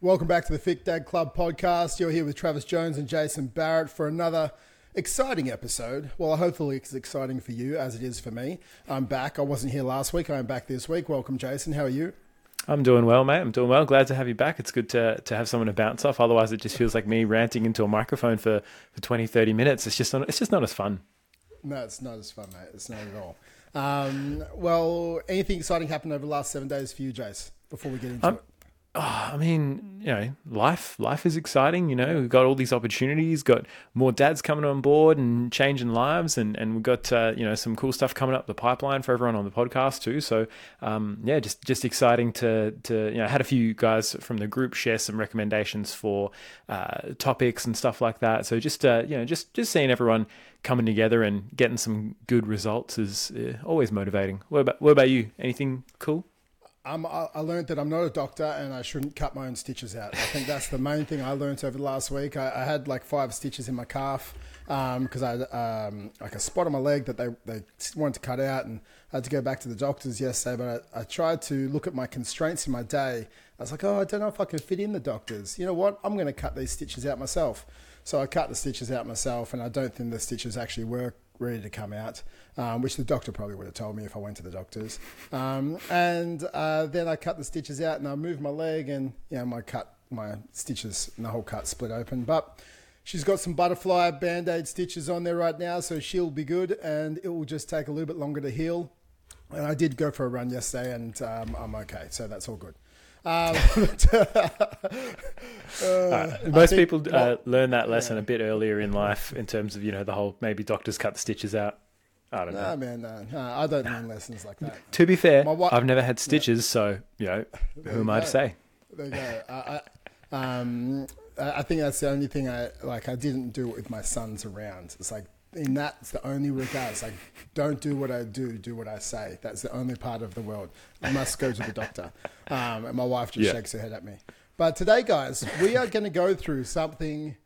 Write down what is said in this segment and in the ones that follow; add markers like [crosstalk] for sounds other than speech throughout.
Welcome back to the Fit Dad Club podcast. You're here with Travis Jones and Jason Barrett for another exciting episode. Well, hopefully it's exciting for you as it is for me. I'm back. I wasn't here last week. I'm back this week. Welcome, Jason. How are you? I'm doing well, mate. I'm doing well. Glad to have you back. It's good to, to have someone to bounce off. Otherwise, it just feels like me ranting into a microphone for, for 20, 30 minutes. It's just not, it's just not as fun. No, it's not as fun, mate. It's not at all. Um, well, anything exciting happened over the last seven days for you, Jace, before we get into Um, it? Oh, I mean, you know, life life is exciting. You know, we've got all these opportunities, got more dads coming on board and changing lives, and and we've got uh, you know some cool stuff coming up the pipeline for everyone on the podcast too. So, um, yeah, just just exciting to to you know, had a few guys from the group share some recommendations for uh, topics and stuff like that. So just uh, you know, just just seeing everyone coming together and getting some good results is uh, always motivating. What about what about you? Anything cool? Um, I, I learned that I'm not a doctor and I shouldn't cut my own stitches out. I think that's the main thing I learned over the last week. I, I had like five stitches in my calf because I had um, like a spot on my leg that they, they wanted to cut out and I had to go back to the doctors yesterday. But I, I tried to look at my constraints in my day. I was like, oh, I don't know if I can fit in the doctors. You know what? I'm going to cut these stitches out myself. So I cut the stitches out myself and I don't think the stitches actually work ready to come out, um, which the doctor probably would have told me if I went to the doctors. Um, and uh, then I cut the stitches out and I moved my leg and you know my cut, my stitches, and the whole cut split open. But she's got some butterfly band aid stitches on there right now, so she'll be good and it will just take a little bit longer to heal. And I did go for a run yesterday and um, I'm okay, so that's all good. Um, [laughs] Uh, most think- people uh, well, learn that lesson a bit earlier in life in terms of you know the whole maybe doctors cut the stitches out. I don't know. Nah, man, no, no, I don't learn lessons like that. to be fair, I've never had stitches, so you know who am I to say? There you go. I, I, um, I think that's the only thing I like. I didn't do it with my sons around. It's like in that's the only regard. It's like don't do what I do, do what I say. That's the only part of the world. I must go to the doctor. Um, and my wife just Yeah. shakes her head at me. But today, guys, we are going to go through something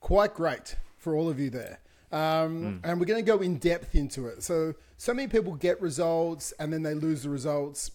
quite great for all of you there. Um, And we're going to go in depth into it. So, so many people get results and then they lose the results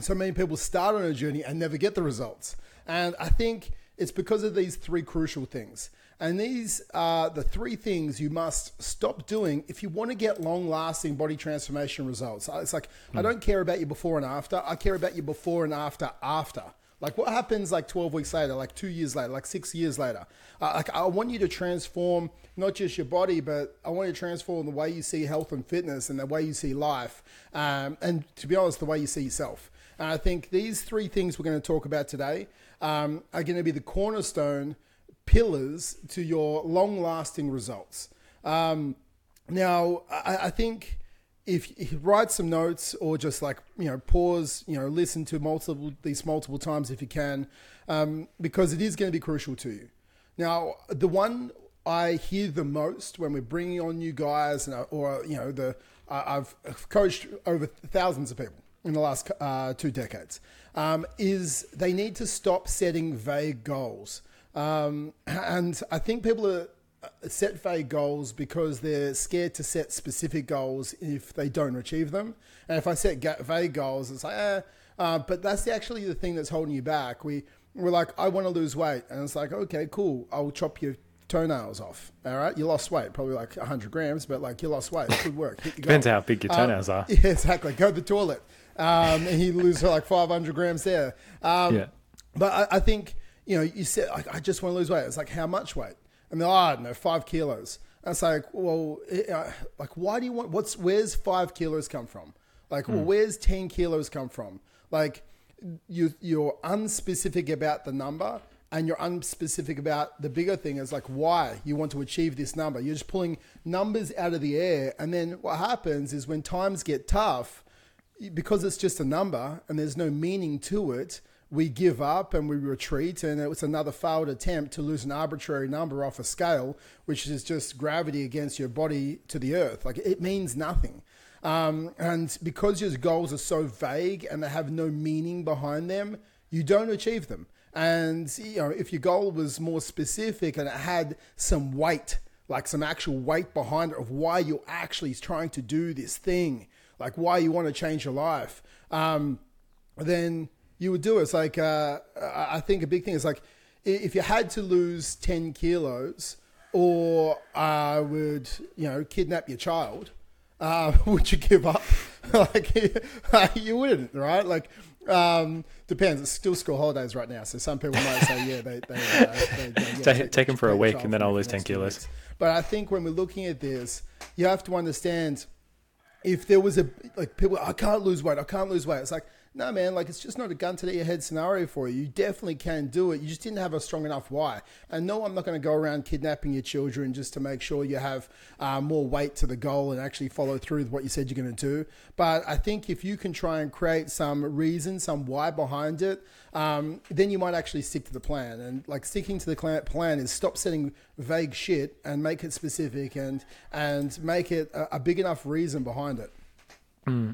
so many people start on a journey and never get the results. And I think it's because of these three crucial things. And these are the three things you must stop doing if you want to get long lasting body transformation results. It's like, I don't care about you before and after, I care about you before and after, after. Like what happens like 12 weeks later, like two years later, like six years later? Uh, like I want you to transform not just your body, but I want you to transform the way you see health and fitness and the way you see life. Um, and to be honest, the way you see yourself. And I think these three things we're going to talk about today um, are going to be the cornerstone pillars to your long lasting results. Um, now, I, I think if you write some notes or just like you know pause, you know, listen to multiple these multiple times if you can, um, because it is going to be crucial to you. Now, the one I hear the most when we're bringing on new guys, and, uh, or you know, the I've coached over thousands of people in the last uh, two decades, um, is they need to stop setting vague goals. Um, [clears throat] and I think people are uh, set vague goals because they're scared to set specific goals if they don't achieve them. And if I set vague goals, it's like, eh, uh, but that's actually the thing that's holding you back. We we're like, I want to lose weight, and it's like, okay, cool, I'll chop your toenails off. All right, you lost weight, probably like 100 grams, but like you lost weight. Good work. Depends how big your Um, toenails are. [laughs] Yeah, exactly. Go to the toilet. Um, and you lose like 500 grams there. Um, Yeah. But I, I think, you know, you said, like, I just want to lose weight. It's like, how much weight? And they're, oh, I don't know, five kilos. And it's like, well, eh, uh, like, why do you want, what's, where's five kilos come from? Like, well, where's 10 kilos come from? Like, you, you're unspecific about the number and you're unspecific about the bigger thing is like why you want to achieve this number. You're just pulling numbers out of the air. And then what happens is when times get tough, because it's just a number and there's no meaning to it, we give up and we retreat, and it's another failed attempt to lose an arbitrary number off a scale, which is just gravity against your body to the earth. Like it means nothing. Um, and because your goals are so vague and they have no meaning behind them, you don't achieve them. And you know, if your goal was more specific and it had some weight, like some actual weight behind it of why you're actually trying to do this thing, like why you want to change your life, um, then you would do it. It's like uh, I think a big thing is like if you had to lose ten kilos, or I would you know kidnap your child, uh, [laughs] would you give up? [laughs] like [laughs] you wouldn't, right? Like um, depends. It's still school holidays right now, so some people might say yeah, they they, uh, they, they yeah, Take- them for a week and then I'll lose 10 kilos. weeks. But I think when we're looking at this, you have to understand if there was a like people I can't lose weight, I can't lose weight. It's like no man, like it's just not a gun to your head scenario for you. You definitely can do it. You just didn't have a strong enough why. And no, I'm not going to go around kidnapping your children just to make sure you have uh, more weight to the goal and actually follow through with what you said you're going to do. But I think if you can try and create some reason, some why behind it, um, then you might actually stick to the plan. And like sticking to the plan is stop setting vague shit and make it specific and and make it a, a big enough reason behind it.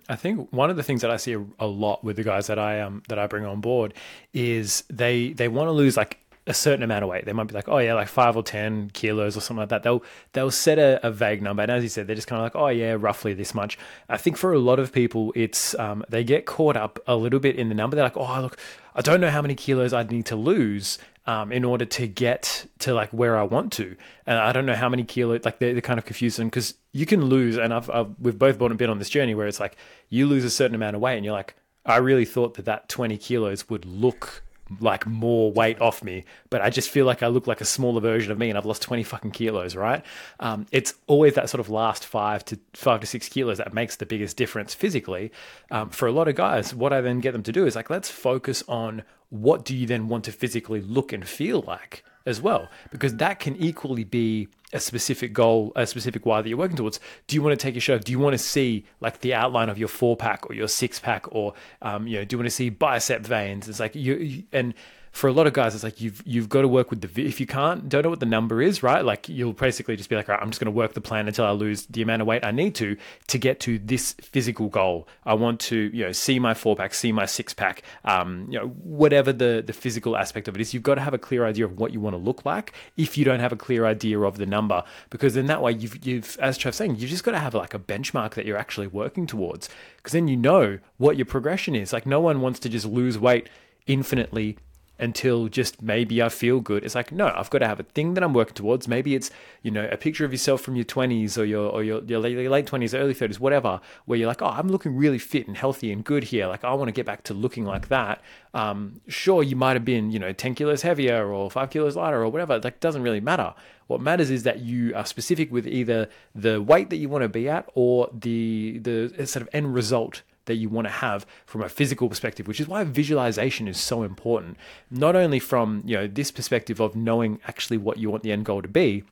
I think one of the things that I see a, a lot with the guys that I um that I bring on board is they they want to lose like a certain amount of weight. They might be like, oh yeah, like five or ten kilos or something like that. They'll they'll set a, a vague number, and as you said, they're just kind of like, oh yeah, roughly this much. I think for a lot of people, it's um, they get caught up a little bit in the number. They're like, oh look, I don't know how many kilos I'd need to lose um, in order to get to like where I want to. And I don't know how many kilos, like they're, they're kind of confusing because you can lose. And I've, I've, we've both been on this journey where it's like you lose a certain amount of weight and you're like, I really thought that that 20 kilos would look like more weight off me, but I just feel like I look like a smaller version of me and I've lost 20 fucking kilos, right? Um, it's always that sort of last five to five to six kilos that makes the biggest difference physically. Um, for a lot of guys, what I then get them to do is like, let's focus on what do you then want to physically look and feel like as well, because that can equally be a specific goal, a specific why that you're working towards. Do you want to take a show? Do you want to see like the outline of your four pack or your six pack, or um, you know, do you want to see bicep veins? It's like you, you and for a lot of guys, it's like you've you've got to work with the if you can't don't know what the number is, right? Like you'll basically just be like, all right, I'm just going to work the plan until I lose the amount of weight I need to to get to this physical goal. I want to you know see my four pack, see my six pack, um, you know whatever the the physical aspect of it is. You've got to have a clear idea of what you want to look like. If you don't have a clear idea of the number, because then that way you've you've as Trav's saying, you've just got to have like a benchmark that you're actually working towards, because then you know what your progression is. Like no one wants to just lose weight infinitely until just maybe I feel good. It's like, no, I've got to have a thing that I'm working towards. Maybe it's, you know, a picture of yourself from your 20s or your or your, your late, late 20s, early 30s, whatever, where you're like, oh, I'm looking really fit and healthy and good here. Like, I want to get back to looking like that. Um, sure, you might have been, you know, 10 kilos heavier or five kilos lighter or whatever. Like, doesn't really matter. What matters is that you are specific with either the weight that you want to be at or the the sort of end result that you want to have from a physical perspective, which is why visualization is so important. Not only from you know this perspective of knowing actually what you want the end goal to be,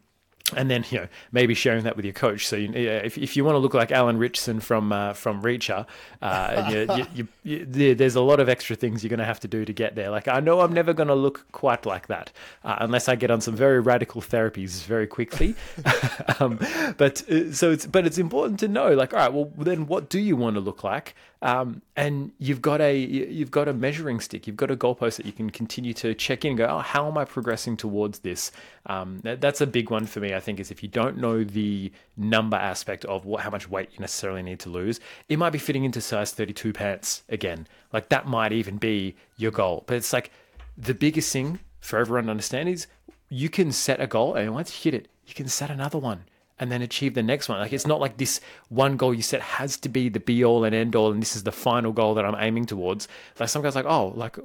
and then you know maybe sharing that with your coach. So you, yeah, if, if you want to look like Alan Ritchson from uh, from Reacher, uh, you, you, you, you, there- there's a lot of extra things you're going to have to do to get there. Like I know I'm never going to look quite like that uh, unless I get on some very radical therapies very quickly. [laughs] um, but uh, so it's but it's important to know like all right, well then what do you want to look like? Um, and you've got a you've got a measuring stick, you've got a goalpost that you can continue to check in and go, oh, how am I progressing towards this? Um, that, that's a big one for me. I think is if you don't know the number aspect of what how much weight you necessarily need to lose, it might be fitting into size 32 pants again. Like that might even be your goal. But it's like the biggest thing for everyone to understand is you can set a goal and once you hit it, you can set another one and then achieve the next one. Like it's not like this one goal you set has to be the be all and end all, and this is the final goal that I'm aiming towards. Like some guys like, oh, like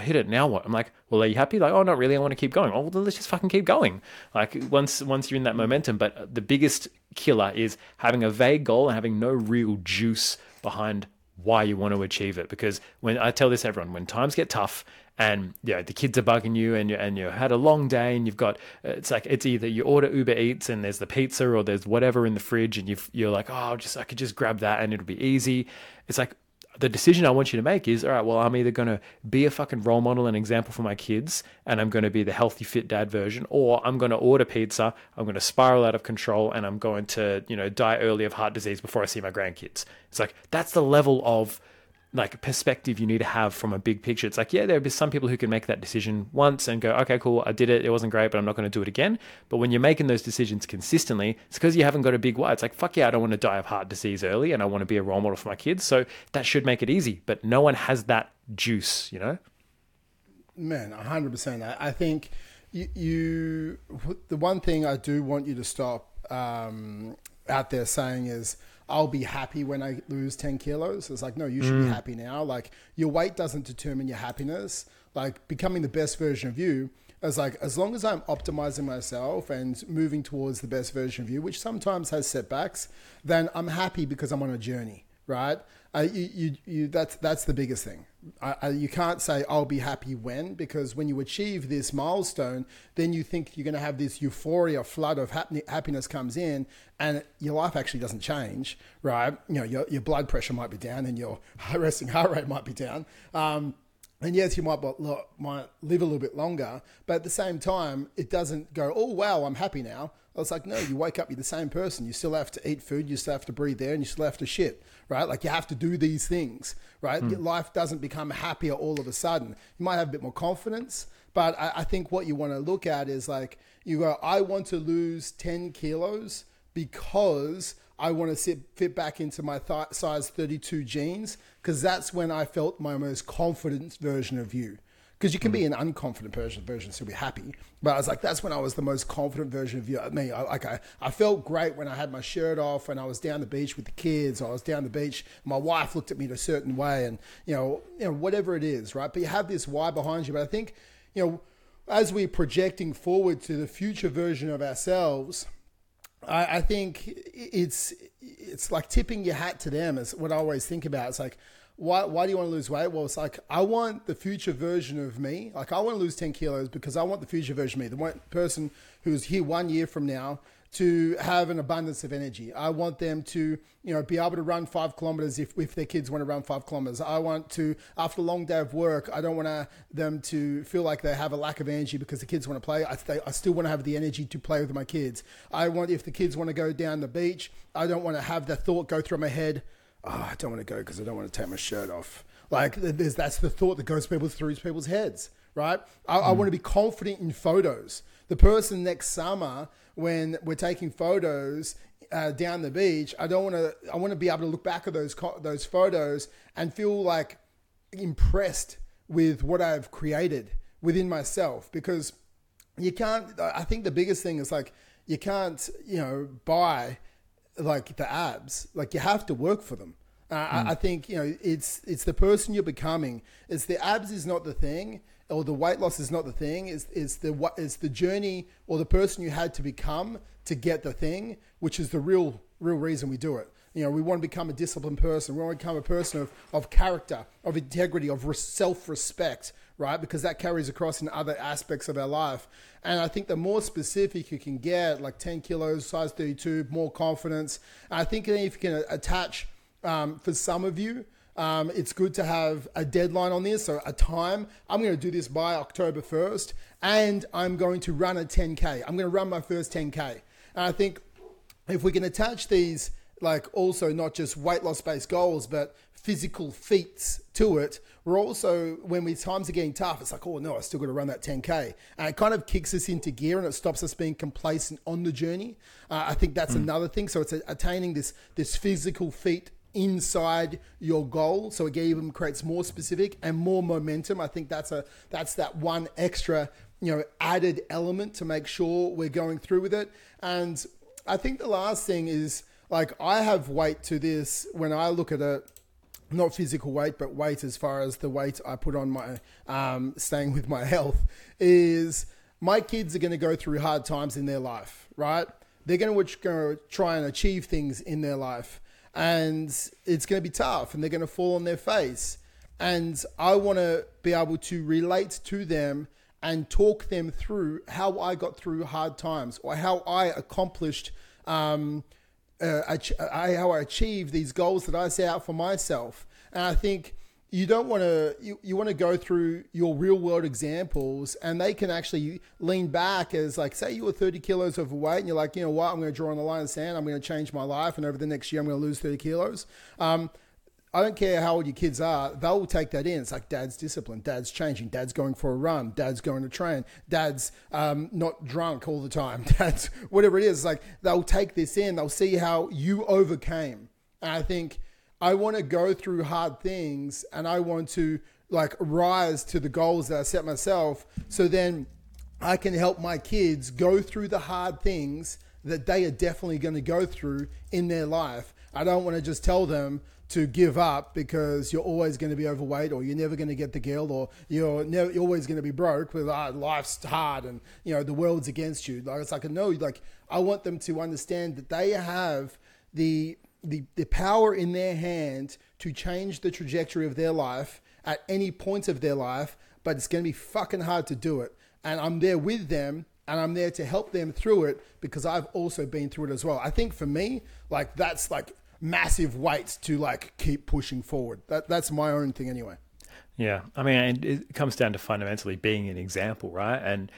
hit it now. What? I'm like, well, are you happy? Like, oh, not really. I want to keep going. Oh, well, let's just fucking keep going. Like once once you're in that momentum. But the biggest killer is having a vague goal and having no real juice behind why you want to achieve it. Because when I tell this everyone, when times get tough and you know, the kids are bugging you and you and you had a long day and you've got uh, it's like it's either you order Uber Eats and there's the pizza or there's whatever in the fridge and you you're like oh just I could just grab that and it'll be easy. It's like the decision I want you to make is all right, well, I'm either going to be a fucking role model and example for my kids, and I'm going to be the healthy, fit dad version, or I'm going to order pizza, I'm going to spiral out of control, and I'm going to, you know, die early of heart disease before I see my grandkids. It's like that's the level of like perspective you need to have from a big picture. It's like, yeah, there'll be some people who can make that decision once and go, okay, cool, I did it. It wasn't great, but I'm not going to do it again. But when you're making those decisions consistently, it's because you haven't got a big why. It's like, fuck yeah, I don't want to die of heart disease early and I want to be a role model for my kids. So that should make it easy. But no one has that juice, you know? man, hundred percent. I, I think you, you, the one thing I do want you to stop um, out there saying is. I'll be happy when I lose 10 kilos. It's like, no, you should be mm. happy now. Like, your weight doesn't determine your happiness. Like, becoming the best version of you is like, as long as I'm optimizing myself and moving towards the best version of you, which sometimes has setbacks, then I'm happy because I'm on a journey, right? Uh, you, you, you, that's, that's the biggest thing. I, I, you can't say, I'll be happy when, because when you achieve this milestone, then you think you're going to have this euphoria flood of hap- happiness comes in and your life actually doesn't change, right? You know, your, your blood pressure might be down and your [laughs] resting heart rate might be down. Um, and yes, you might might live a little bit longer, but at the same time, it doesn't go. Oh wow, I'm happy now. I was like, no, you wake up, you're the same person. You still have to eat food, you still have to breathe air, and you still have to shit, right? Like you have to do these things, right? Hmm. Your life doesn't become happier all of a sudden. You might have a bit more confidence, but I, I think what you want to look at is like you go, I want to lose ten kilos because I want to sit, fit back into my th- size 32 jeans because that's when I felt my most confident version of you. Because you can be mm-hmm. an unconfident version, version still be happy, but I was like, that's when I was the most confident version of you. Uh, I mean, I, like I, I felt great when I had my shirt off and I was down the beach with the kids. Or I was down the beach. My wife looked at me in a certain way, and you know, you know, whatever it is, right? But you have this why behind you. But I think, you know, as we're projecting forward to the future version of ourselves, I, I think it's it's like tipping your hat to them is what I always think about. It's like why why do you want to lose weight? Well, it's like I want the future version of me. Like I want to lose ten kilos because I want the future version of me, the one person who's here one year from now to have an abundance of energy. I want them to, you know, be able to run five kilometers if, if their kids want to run five kilometers. I want to, after a long day of work, I don't want to, them to feel like they have a lack of energy because the kids want to play. I, they, I still want to have the energy to play with my kids. I want, if the kids want to go down the beach, I don't want to have the thought go through my head, oh, I don't want to go because I don't want to take my shirt off. Like there's, that's the thought that goes people through people's heads, right? I, I hmm. want to be confident in photos. The person next summer when we're taking photos uh, down the beach, I don't want to. I want to be able to look back at those co- those photos and feel like impressed with what I've created within myself because you can't. I think the biggest thing is like you can't, you know, buy like the abs. Like you have to work for them. Uh, I, I think you know it's it's the person you're becoming. It's the abs is not the thing, or the weight loss is not the thing. It's it's the what is the journey or the person you had to become to get the thing, which is the real real reason we do it. You know, we want to become a disciplined person. We want to become a person of, of character, of integrity, of res- self respect, right? Because that carries across in other aspects of our life. And I think the more specific you can get, like 10 kilos, size 32, more confidence. I think if you can attach, um, for some of you, um, it's good to have a deadline on this, so a time. I'm going to do this by October 1st, and I'm going to run a 10K. I'm going to run my first 10K. And I think if we can attach these like also not just weight loss based goals but physical feats to it we're also when we times are getting tough it's like oh no i still got to run that 10k and it kind of kicks us into gear and it stops us being complacent on the journey uh, i think that's another thing so it's attaining this this physical feat inside your goal. So it even creates more specific and more momentum. I think that's a that's that one extra you know added element to make sure we're going through with it. And I think the last thing is like I have weight to this. When I look at it, not physical weight, but weight as far as the weight I put on my um, staying with my health is my kids are going to go through hard times in their life, right? They're going to try and achieve things in their life, and it's going to be tough, and they're going to fall on their face. And I want to be able to relate to them and talk them through how I got through hard times or how I accomplished, um, uh, I, how I achieved these goals that I set out for myself. And I think you don't want to, you, you want to go through your real world examples and they can actually lean back as like, say you were 30 kilos overweight and you're like, you know what, I'm going to draw on the line of sand. I'm going to change my life. And over the next year, I'm going to lose 30 kilos. Um, I don't care how old your kids are, they'll take that in. It's like dad's discipline, dad's changing, dad's going for a run, dad's going to train, dad's um, not drunk all the time, [laughs] dad's whatever it is. Like they'll take this in, they'll see how you overcame. And I think I want to go through hard things and I want to like rise to the goals that I set myself. So then I can help my kids go through the hard things that they are definitely going to go through in their life. I don't want to just tell them to give up because you're always going to be overweight or you're never going to get the girl or you're, never, you're always going to be broke with ah, life's hard and you know the world's against you like it's like no like i want them to understand that they have the the, the power in their hand to change the trajectory of their life at any point of their life but it's going to be fucking hard to do it and i'm there with them and I'm there to help them through it because I've also been through it as well. I think for me, like that's like massive weights to like keep pushing forward. That that's my own thing anyway. Yeah, I mean, it comes down to fundamentally being an example, right? And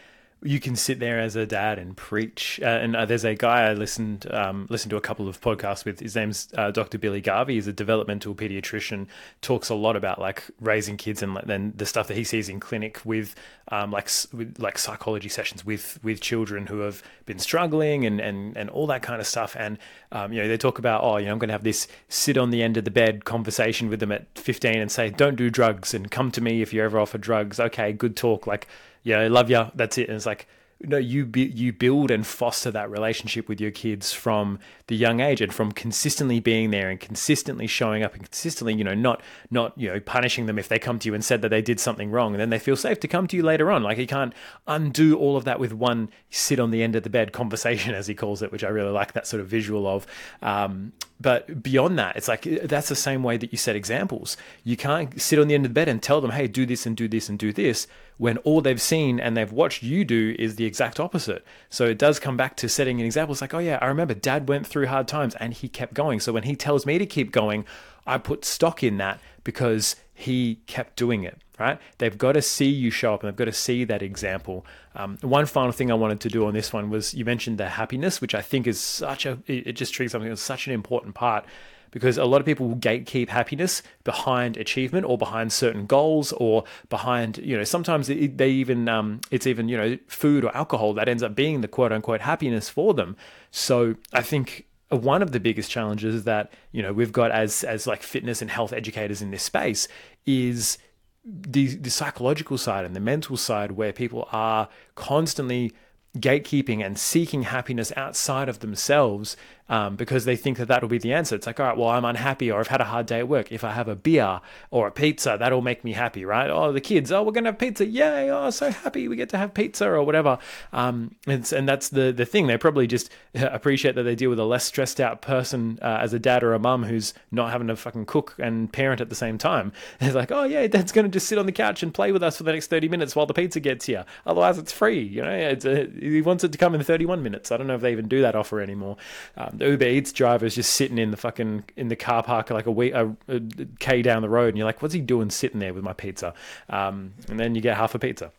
you can sit there as a dad and preach. Uh, and uh, there's a guy I listened um, listened to a couple of podcasts with. His name's uh, Dr. Billy Garvey. He's a developmental pediatrician. Talks a lot about like raising kids and then the stuff that he sees in clinic with um, like with, like psychology sessions with with children who have been struggling and and and all that kind of stuff. And um, you know they talk about oh you know I'm going to have this sit on the end of the bed conversation with them at 15 and say don't do drugs and come to me if you're ever offered drugs. Okay, good talk. Like yeah, I love you. That's it. And it's like, no, you you build and foster that relationship with your kids from the young age and from consistently being there and consistently showing up and consistently, you know, not not you know punishing them if they come to you and said that they did something wrong, and then they feel safe to come to you later on. Like you can't undo all of that with one sit on the end of the bed conversation, [laughs] as he calls it, which I really like that sort of visual of. Um, but beyond that, it's like uh, that's the same way that you set examples. You can't sit on the end of the bed and tell them, "Hey, do this and do this and do this," when all they've seen and they've watched you do is the exact opposite. So it does come back to setting an example. It's like, oh yeah, I remember Dad went through hard times and he kept going. So when he tells me to keep going, I put stock in that because he kept doing it. Right? They've got to see you show up and they've got to see that example. Um, one final thing I wanted to do on this one was you mentioned the happiness, which I think is such a it just triggers something that's such an important part because a lot of people will gatekeep happiness behind achievement or behind certain goals or behind you know sometimes they even um, it's even you know food or alcohol that ends up being the quote unquote happiness for them so i think one of the biggest challenges that you know we've got as as like fitness and health educators in this space is the the psychological side and the mental side where people are constantly gatekeeping and seeking happiness outside of themselves um, because they think that that'll be the answer. It's like, all right, well, I'm unhappy or I've had a hard day at work. If I have a beer or a pizza, that'll make me happy, right? Oh, the kids, oh, we're going to have pizza. Yay. Oh, so happy we get to have pizza or whatever. Um, and, and that's the, the thing. They probably just [laughs] appreciate that they deal with a less stressed out person uh, as a dad or a mum who's not having to fucking cook and parent at the same time. [laughs] It's like, oh, yeah, dad's going to just sit on the couch and play with us for the next 30 minutes while the pizza gets here. Otherwise, it's free. You know, it's a, he wants it to come in 31 minutes. I don't know if they even do that offer anymore. Um, Uber Eats driver is just sitting in the fucking in the car park like a, week, a, a k down the road, and you're like, what's he doing sitting there with my pizza? Um, and then you get half a pizza.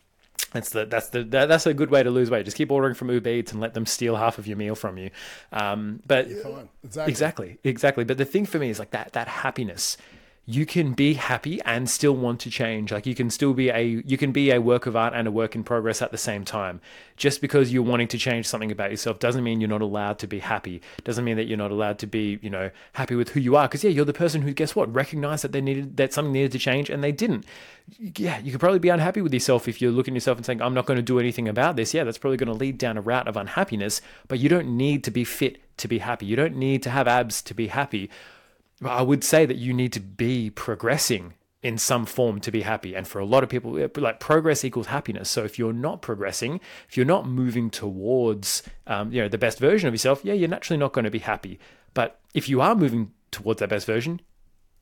That's the that's the that, that's a good way to lose weight. Just keep ordering from Uber Eats and let them steal half of your meal from you. Um, but exactly. exactly, exactly. But the thing for me is like that that happiness you can be happy and still want to change. Like you can still be a you can be a work of art and a work in progress at the same time. Just because you're wanting to change something about yourself doesn't mean you're not allowed to be happy. Doesn't mean that you're not allowed to be you know happy with who you are. Because yeah you're the person who guess what? Recognized that they needed that something needed to change and they didn't. Yeah you could probably be unhappy with yourself if you're looking at yourself and saying i'm not going to do anything about this. Yeah that's probably going to lead down a route of unhappiness but you don't need to be fit to be happy. You don't need to have abs to be happy I would say that you need to be progressing in some form to be happy. And for a lot of people, like progress equals happiness. So if you're not progressing, if you're not moving towards, um, you know, the best version of yourself, yeah, you're naturally not going to be happy. But if you are moving towards that best version,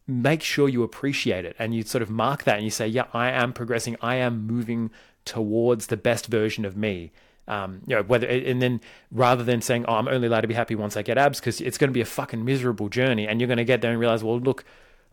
make sure you appreciate it and you sort of mark that and you say, yeah, I am progressing. I am moving towards the best version of me. Um, you know, whether and then rather than saying, "Oh, I'm only allowed to be happy once I get abs," because it's going to be a fucking miserable journey, and you're going to get there and realize, well, look,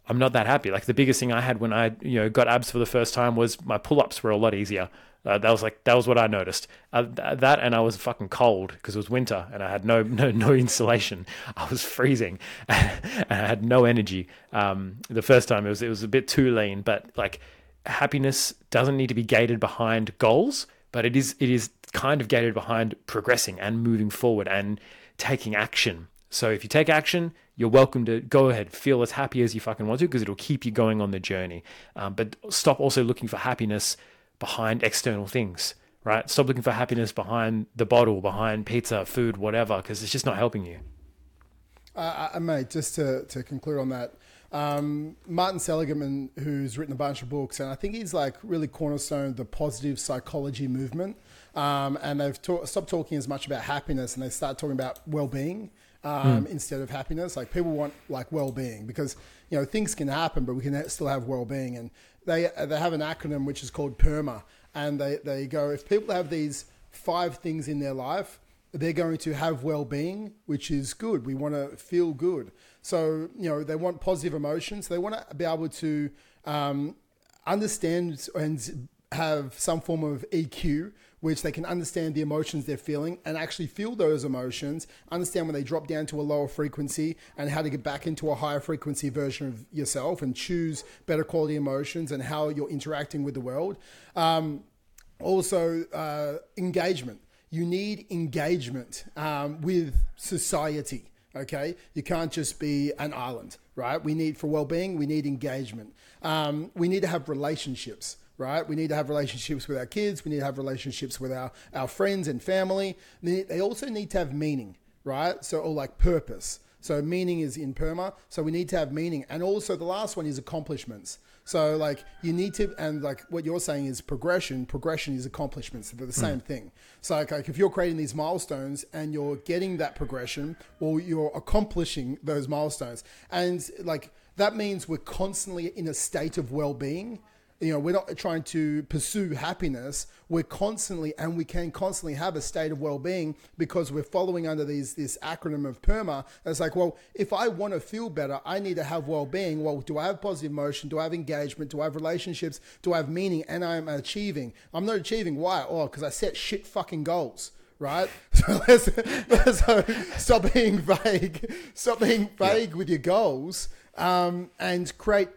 I'm not that happy. Like the biggest thing I had when I, you know, got abs for the first time was my pull-ups were a lot easier. Uh, that was like that was what I noticed. Uh, that and I was fucking cold because it was winter and I had no [laughs] no no insulation. I was freezing [laughs] and I had no energy. Um, the first time it was it was a bit too lean, but like happiness doesn't need to be gated behind goals, but it is it is kind of gated behind progressing and moving forward and taking action. So if you take action, you're welcome to go ahead, feel as happy as you fucking want to because it'll keep you going on the journey. Um, but stop also looking for happiness behind external things, right? Stop looking for happiness behind the bottle, behind pizza, food, whatever, because it's just not helping you. Uh, uh, mate, just to, to conclude on that, um, Martin Seligman, who's written a bunch of books, and I think he's like really cornerstone the positive psychology movement. Um, and they've ta- stopped talking as much about happiness and they start talking about well-being um, mm. instead of happiness. Like people want like well-being because you know things can happen, but we can still have well-being. And they they have an acronym which is called PERMA, and they they go if people have these five things in their life, they're going to have well-being, which is good. We want to feel good. So you know they want positive emotions. They want to be able to um, understand and have some form of EQ which they can understand the emotions they're feeling and actually feel those emotions, understand when they drop down to a lower frequency and how to get back into a higher frequency version of yourself and choose better quality emotions and how you're interacting with the world. Um, also, uh, engagement. You need engagement um, with society. Okay, you can't just be an island, right? We need for well-being. We need engagement. Um, we need to have relationships right? We need to have relationships with our kids. We need to have relationships with our, our friends and family. They also need to have meaning, right? So, or like purpose. So, meaning is in PERMA. So, we need to have meaning. And also, the last one is accomplishments. So, like, you need to, and like what you're saying is progression. Progression is accomplishments. They're the hmm. same mm. thing. So, like, like, if you're creating these milestones and you're getting that progression, well, you're accomplishing those milestones. And, like, that means we're constantly in a state of well being you know, we're not trying to pursue happiness. We're constantly, and we can constantly have a state of well-being because we're following under these this acronym of PERMA. it's like, well, if I want to feel better, I need to have well-being. Well, do I have positive emotion? Do I have engagement? Do I have relationships? Do I have meaning? And I'm achieving. I'm not achieving. Why? Oh, because I set shit fucking goals right? [laughs] So let's, let's stop being vague. Stop being vague yeah. with your goals um, and create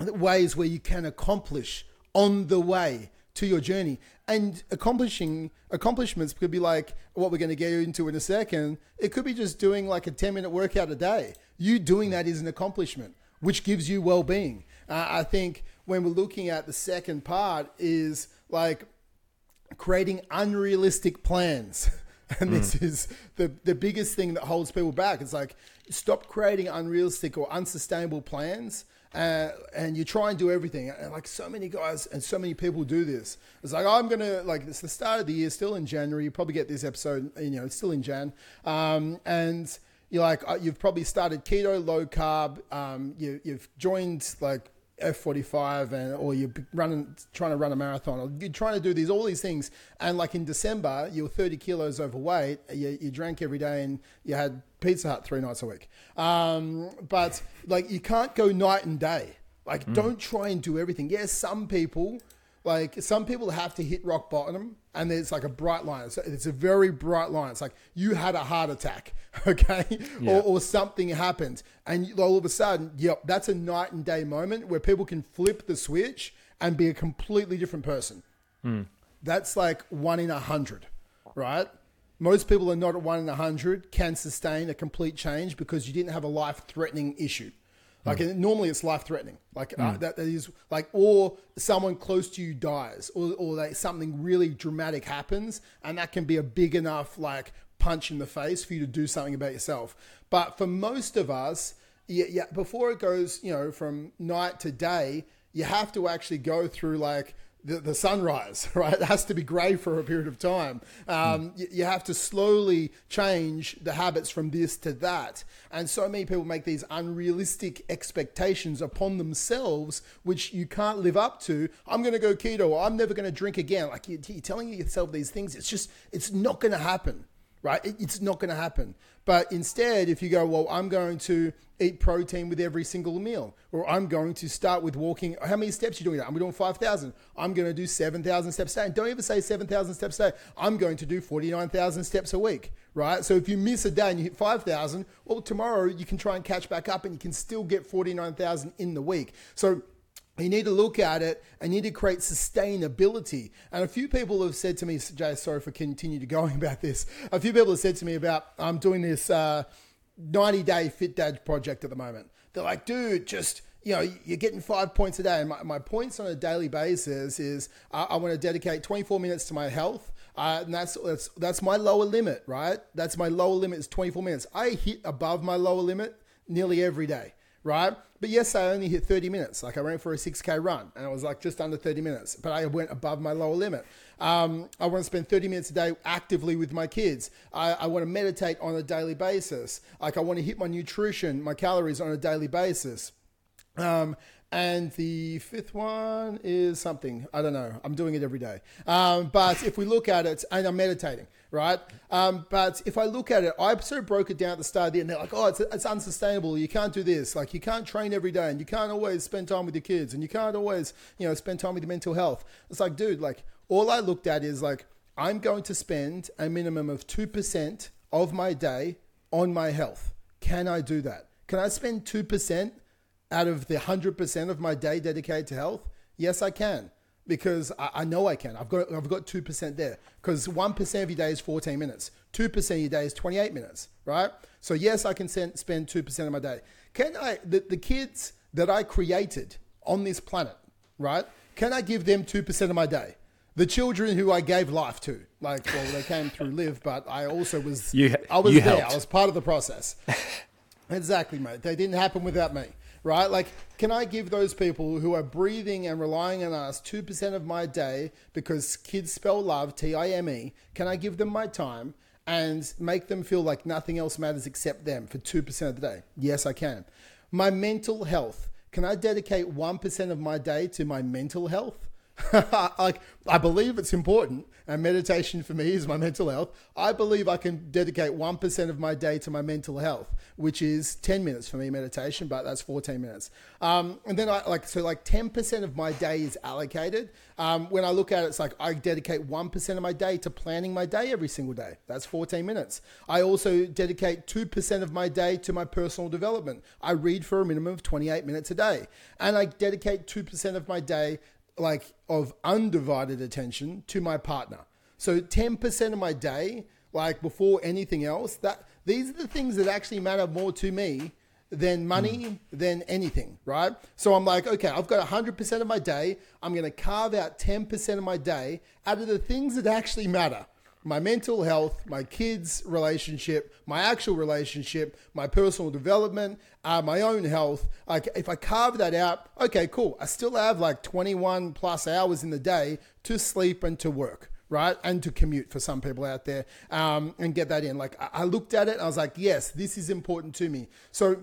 ways where you can accomplish on the way to your journey. And accomplishing accomplishments could be like what we're going to get into in a second. It could be just doing like a 10 minute workout a day. You doing that is an accomplishment, which gives you well being. Uh, I think when we're looking at the second part, is like creating unrealistic plans. [laughs] And this mm. is the, the biggest thing that holds people back. It's like stop creating unrealistic or unsustainable plans uh, and you try and do everything. And like so many guys and so many people do this. It's like I'm gonna like it's the start of the year, still in January. You probably get this episode, you know, it's still in Jan, um, and you're like uh, you've probably started keto, low carb. Um, you, you've joined like F45 and or you're running trying to run a marathon or you're trying to do these all these things and like in December you're 30 kilos overweight you, you drank every day and you had Pizza Hut three nights a week um, but like you can't go night and day like mm. don't try and do everything yes some people like some people have to hit rock bottom and there's like a bright line. It's, it's a very bright line. It's like you had a heart attack, [laughs] okay? Yeah. Or, or, something happened. And all of a sudden, yep, that's a night and day moment where people can flip the switch and be a completely different person. Mm. That's like one in a hundred, right? Most people are not at one in a hundred can sustain a complete change because you didn't have a life threatening issue. Like mm. normally it's life threatening. Like mm. uh, hmm. that, that is like, or someone close to you dies, or or like something really dramatic happens, and that can be a big enough like punch in the face for you to do something about yourself. But for most of us, yeah, yeah, before it goes, you know, from night to day, you have to actually go through like the, the sunrise, [laughs] right? It has to be grey for a period of time. Um, mm. you, you, have to slowly change the habits from this to that. And so many people make these unrealistic expectations upon themselves, which you can't live up to. I'm going to go keto, I'm never going to drink again. Like you, you're telling yourself these things, it's just, it's not going to happen right? It's not going to happen. But instead, if you go, well, I'm going to eat protein with every single meal, or I'm going to start with walking. How many steps are you doing? I'm doing 5,000. I'm going to do 7,000 steps a day. And don't ever say 7,000 steps a day. I'm going to do 49,000 steps a week, right? So if you miss a day and you hit 5,000, well, tomorrow you can try and catch back up and you can still get 49,000 in the week. So you need to look at it and you need to create sustainability. And a few people have said to me, Jay, sorry for continue to going [laughs] about this. A few people have said to me about I'm doing this uh, 90 day fit dad project at the moment. They're like, dude, just you know, you're getting five points a day. And my, my points on a daily basis is I want to dedicate 24 minutes to my health. Uh, and that's, that's that's my lower limit, right? That's my lower limit is 24 minutes. I hit above my lower limit nearly every day, right? But yes, I only hit 30 minutes. Like I went for a 6K run and I was like just under 30 minutes, but I went above my lower limit. Um, I want to spend 30 minutes a day actively with my kids. I, I want to meditate on a daily basis. Like I want to hit my nutrition, my calories on a daily basis. Um, and the fifth one is something I don't know. I'm doing it every day. Um, but if we look at it, and I'm meditating, right? Um, but if I look at it, I sort of broke it down at the start. And they're like, "Oh, it's, it's unsustainable. You can't do this. Like, you can't train every day, and you can't always spend time with your kids, and you can't always, you know, spend time with your mental health." It's like, dude, like all I looked at is like I'm going to spend a minimum of two percent of my day on my health. Can I do that? Can I spend two percent? Out of the 100% of my day dedicated to health? Yes, I can because I, I, know I can. I've got I've got two percent there because one percent of your day is fourteen minutes. Two percent of your day is twenty eight minutes, right? So yes, I can send, spend two percent of my day. Can I the, the kids that I created on this planet, right? Can I give them two percent of my day? The children who I gave life to, like well, they came through live, but I also was you, I was there. Helped. I was part of the process. [laughs] exactly, mate. They didn't happen without me right? Like, can I give those people who are breathing and relying on us 2% of my day because kids spell love, T I M E? Can I give them my time and make them feel like nothing else matters except them for 2% of the day? Yes, I can. My mental health. Can I dedicate 1% of my day to my mental health? [laughs] like I believe it's important, and meditation for me is my [laughs] mental health. I believe I can dedicate one percent of my day to my mental health, which is ten minutes for me meditation, but that's fourteen minutes. Um, and then I like so like ten percent of my day is allocated. Um, when I look at it, it's like I dedicate one percent of my day to planning my day every single day. That's fourteen minutes. I also dedicate two percent of my day to my personal development. I read for a minimum of twenty eight minutes a day, and I dedicate two percent of my day like of undivided attention to my partner. So 10% of my day, like before anything else, that these are the things that actually matter more to me than money, mm. than anything, right? So I'm like, okay, I've got 100% of my day. I'm going to carve out 10% of my day out of the things that actually matter my mental health, my kids' relationship, my actual relationship, my personal development, uh, my own health. Like if I carve that out, okay, cool. I still have like 21 plus hours in the day to sleep and to work. Right. And to commute for some people out there um, and get that in. Like I looked at it I was like, yes, this is important to me. So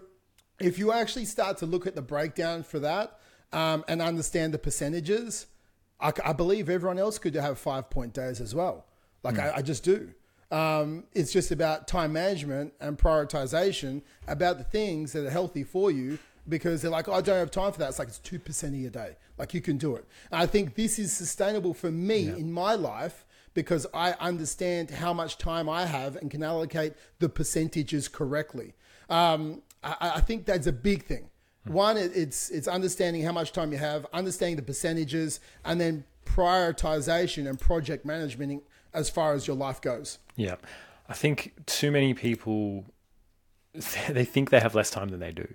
if you actually start to look at the breakdown for that um, and understand the percentages, I, I believe everyone else could have five point days as well. Like mm. I, I, just do. Um, it's just about time management and prioritization about the things that are healthy for you because they're like, oh, I don't have time for that. It's like it's 2% of your day. Like you can do it. And I think this is sustainable for me yeah. in my life because I understand how much time I have and can allocate the percentages correctly. Um, I, I, think that's a big thing. Hmm. One, it, it's it's understanding how much time you have, understanding the percentages, and then prioritization and project management as far as your life goes. Yeah. I think too many people [laughs] they think they have less time than they do,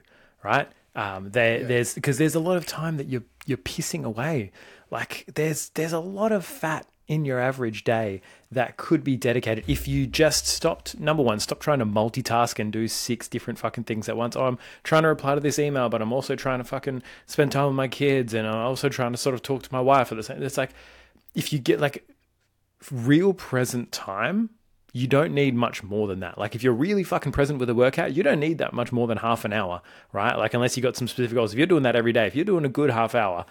right? Um, there, yeah. there's because there's a lot of time that you're you're pissing away. Like there's there's a lot of fat in your average day that could be dedicated if you just stopped number one stop trying to multitask and do six different fucking things at once oh i'm trying to reply to this email but i'm also trying to fucking spend time with my kids and i'm also trying to sort of talk to my wife at the same it's like if you get like real present time, you don't need much more than that. Like if you're really fucking present with a workout, you don't need that much more than half an hour, right? Like unless you got some specific goals. If you're doing that every day, if you're doing a good half hour,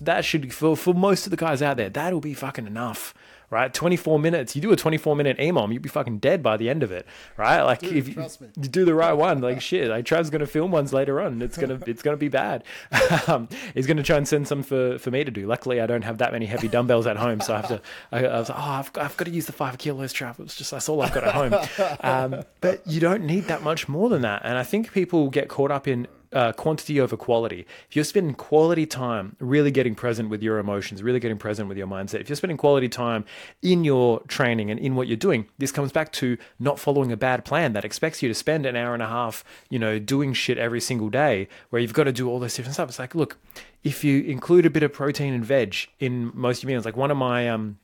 that should for for most of the guys out there, that'll be fucking enough, right? 24 minutes. You do a 24 minute EMOM, you'd be fucking dead by the end of it, right? Like Dude, if you, you, do the right one, like shit, like Trav's gonna film ones later on. It's gonna [laughs] it's gonna be bad. [laughs] um, he's gonna try and send some for, for me to do. Luckily, I don't have that many heavy dumbbells at home, so I have to. I, I was like, oh, I've, I've got to use the five kilos, Trav. It's just that's all I've got at home. [laughs] Um, but you don't need that much more than that, and I think people get caught up in uh, quantity over quality. If you're spending quality time really getting present with your emotions, really getting present with your mindset, if you're spending quality time in your training and in what you're doing, this comes back to not following a bad plan that expects you to spend an hour and a half, you know, doing shit every single day where you've got to do all this different stuff. It's like, look, if you include a bit of protein and veg in most of your meals, like one of my um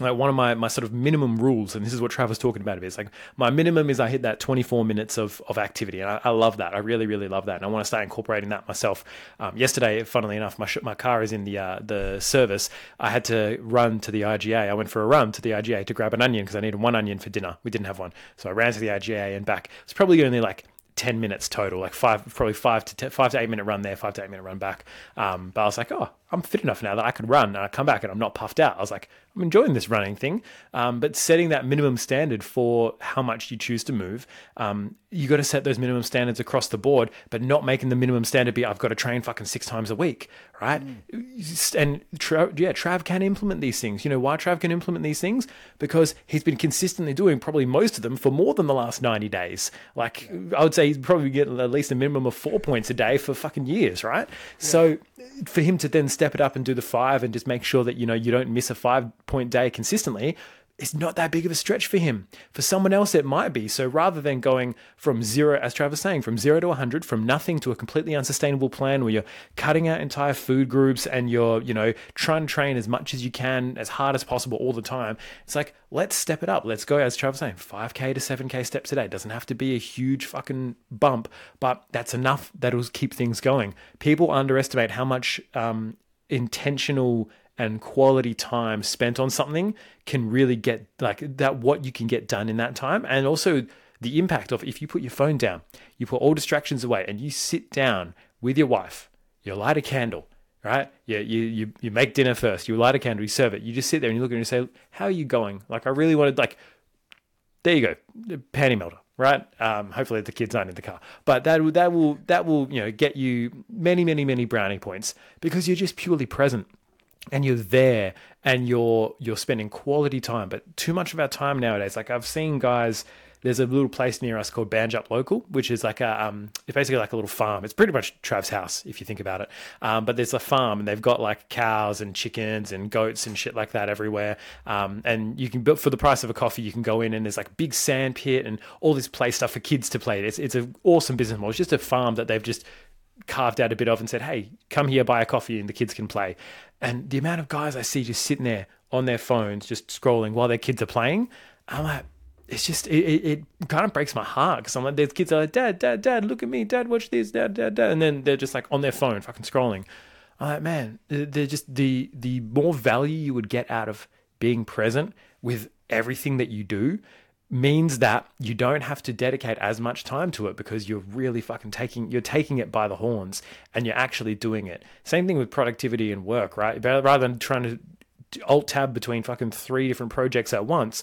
like one of my, my sort of minimum rules, and this is what Travis talking about, is like my minimum is I hit that 24 minutes of, of activity. And I, I love that. I really, really love that. And I want to start incorporating that myself. Um, yesterday, funnily enough, my, my car is in the, uh, the service. I had to run to the IGA. I went for a run to the IGA to grab an onion because I needed one onion for dinner. We didn't have one. So I ran to the IGA and back. It's probably only like 10 minutes total, like five, probably five to five to eight minute run there, five to eight minute run back. Um, but I was like, oh, I'm fit enough now that I can run and I come back and I'm not puffed out. I was like, I'm enjoying this running thing. Um, but setting that minimum standard for how much you choose to move, um, you got to set those minimum standards across the board, but not making the minimum standard be I've got to train fucking six times a week, right? Mm. And Trav, yeah, Trav can implement these things. You know why Trav can implement these things? Because he's been consistently doing probably most of them for more than the last 90 days. Like I would say he's probably getting at least a minimum of four points a day for fucking years, right? Yeah. So for him to then step it up and do the five and just make sure that you know you don't miss a five point day consistently it's not that big of a stretch for him. For someone else, it might be. So rather than going from zero, as Travis saying, from zero to 100, from nothing to a completely unsustainable plan where you're cutting out entire food groups and you're, you know, trying to train as much as you can, as hard as possible all the time, it's like, let's step it up. Let's go, as Travis saying, 5K to 7K steps a day. It doesn't have to be a huge fucking bump, but that's enough that'll keep things going. People underestimate how much um, intentional and quality time spent on something can really get like that what you can get done in that time. And also the impact of if you put your phone down you put all distractions away and you sit down with your wife you light a candle right? Yeah you, you you make dinner first you light a candle you serve it. You just sit there and you look at it and say how are you going? Like i really wanted like there you go panty melter right? Um, hopefully the kids aren't in the car. But that will that will that will you know get you many many many brownie points because you're just purely present and you're there and you're you're spending quality time but too much of our time nowadays like i've seen guys there's a little place near us called Banjup Local, which is like a, um, it's basically like a little farm. It's pretty much Trav's house if you think about it. Um, but there's a farm and they've got like cows and chickens and goats and shit like that everywhere. Um, and you can, for the price of a coffee, you can go in and there's like big sand pit and all this play stuff for kids to play. It's it's an awesome business model. It's just a farm that they've just carved out a bit of and said, "Hey, come here, buy a coffee, and the kids can play." And the amount of guys I see just sitting there on their phones, just scrolling while their kids are playing, I'm like, it's just it, it, it kind of breaks my heart. Because I'm like, there's kids are like, Dad, Dad, Dad, look at me, Dad, watch this, Dad, Dad, Dad, and then they're just like on their phone, fucking scrolling. I'm like, man, they're just the the more value you would get out of being present with everything that you do means that you don't have to dedicate as much time to it because you're really fucking taking you're taking it by the horns and you're actually doing it. Same thing with productivity and work, right? Rather than trying to alt tab between fucking three different projects at once,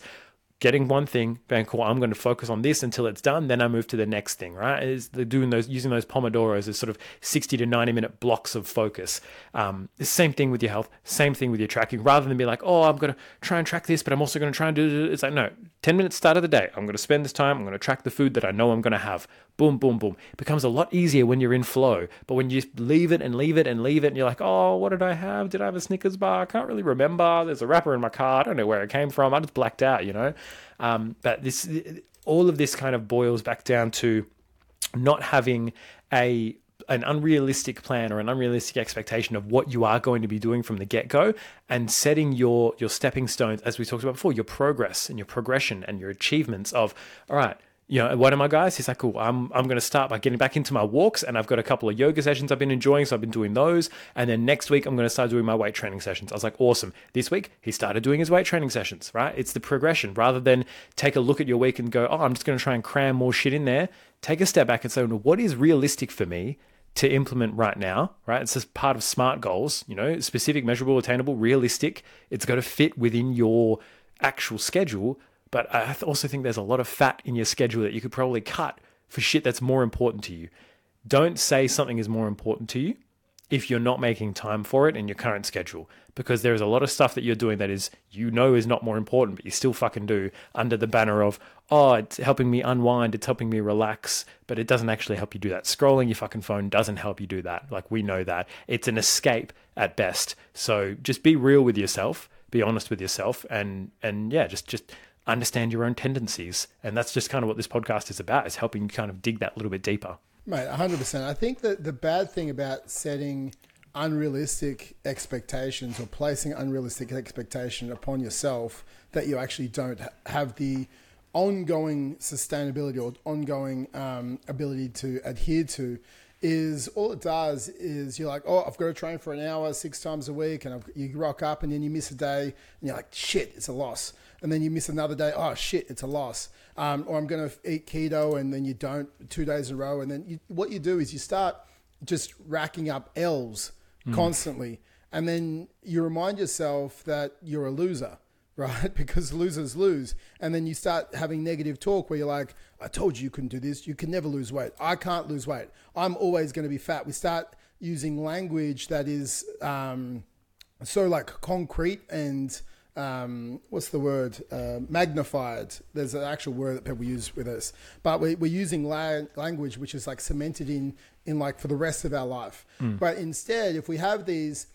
getting one thing, going cool. I'm going to focus on this until it's done. Then I move to the next thing. Right? Is doing those using those pomodoros as sort of 60 to 90 minute blocks of focus. Um, same thing with your health. Same thing with your tracking. Rather than be like, oh, I'm going to try and track this, but I'm also going to try and do it. It's like no, 10 minutes start of the day. I'm going to spend this time. I'm going to track the food that I know I'm going to have. Boom, boom, boom. It becomes a lot easier when you're in flow. But when you leave it and leave it and leave it, and you're like, oh, what did I have? Did I have a Snickers bar? I can't really remember. There's a wrapper in my car. I don't know where it came from. I just blacked out, you know. Um, but this, all of this kind of boils back down to not having a an unrealistic plan or an unrealistic expectation of what you are going to be doing from the get-go and setting your your stepping stones as we talked about before your progress and your progression and your achievements of all right you know, one of my guys, he's like, cool, I'm, I'm going to start by getting back into my walks. And I've got a couple of yoga sessions I've been enjoying. So I've been doing those. And then next week, I'm going to start doing my weight training sessions. I was like, awesome. This week, he started doing his weight training sessions, right? It's the progression rather than take a look at your week and go, oh, I'm just going to try and cram more shit in there. Take a step back and say, well, what is realistic for me to implement right now, right? It's just part of SMART goals, you know, specific, measurable, attainable, realistic. It's got to fit within your actual schedule but I also think there's a lot of fat in your schedule that you could probably cut for shit that's more important to you. Don't say something is more important to you if you're not making time for it in your current schedule because there is a lot of stuff that you're doing that is you know is not more important but you still fucking do under the banner of oh it's helping me unwind it's helping me relax but it doesn't actually help you do that. Scrolling your fucking phone doesn't help you do that. Like we know that. It's an escape at best. So just be real with yourself be honest with yourself and and yeah just just understand your own tendencies and that's just kind of what this podcast is about is helping you kind of dig that little bit deeper Mate, 100%. I think that the bad thing about setting unrealistic expectations or placing unrealistic expectation upon yourself that you actually don't have the ongoing sustainability or ongoing um, ability to adhere to is all it does is you're like, oh, I've got to train for an hour six times a week, and I've, you rock up, and then you miss a day, and you're like, shit, it's a loss. And then you miss another day, oh shit, it's a loss. Um, or I'm going to eat keto, and then you don't two days in a row, and then you, what you do is you start just racking up L's mm. constantly, and then you remind yourself that you're a loser [laughs] right? Because losers lose. And then you start having negative talk where you're like, I told you you couldn't do this. You can never lose weight. I can't lose weight. I'm always going to be fat. We start using language that is um, so like concrete and um, what's the word? Uh, magnified. There's an actual word that people use with us, but we, are using la- language which is like cemented in in like for the rest of our life. Mm. But instead, if we have these,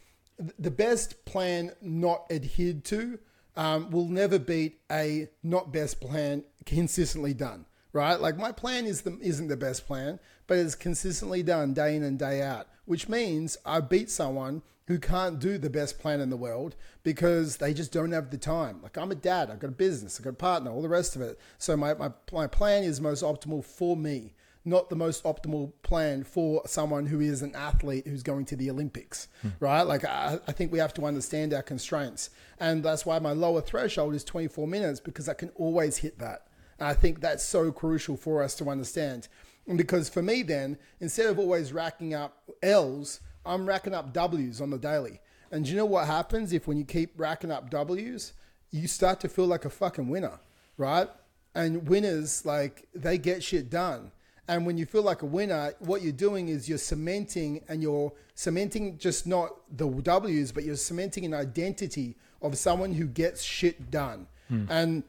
the best plan not adhered to um, will never beat a not best plan consistently done, right? Like my plan is the, isn't the best plan, but it's consistently done day in and day out, which means I beat someone who can't do the best plan in the world because they just don't have the time. Like I'm a dad, I've got a business, I've got a partner, all the rest of it. So my, my, my plan is most optimal for me not the most optimal plan for someone who is an athlete who's going to the Olympics, hmm. right? Like, I, I, think we have to understand our constraints. And that's why my lower threshold is 24 minutes because I can always hit that. And I think that's so crucial for us to understand. Because for me, then, instead of always racking up L's, I'm racking up W's on the daily. And do you know what happens if when you keep racking up W's, you start to feel like a fucking winner, right? And winners, like, they get shit done and when you feel like a winner, what you're doing is you're cementing and you're cementing just not the W's, but you're cementing an identity of someone who gets shit done. Hmm. And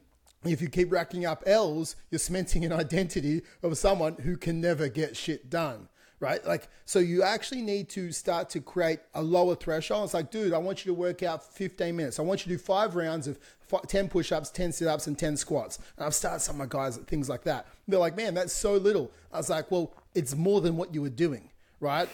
if you keep racking up L's, you're cementing an identity of someone who can never get shit done right? Like, so you actually need to start to create a lower threshold. It's like, dude, I want you to work out 15 minutes. I want you to do five rounds of 10 push ups, 10 sit ups, and 10 squats. And I've started some of my guys at things like that. They're like, man, that's so little. I was like, well, it's more than what you were doing, right?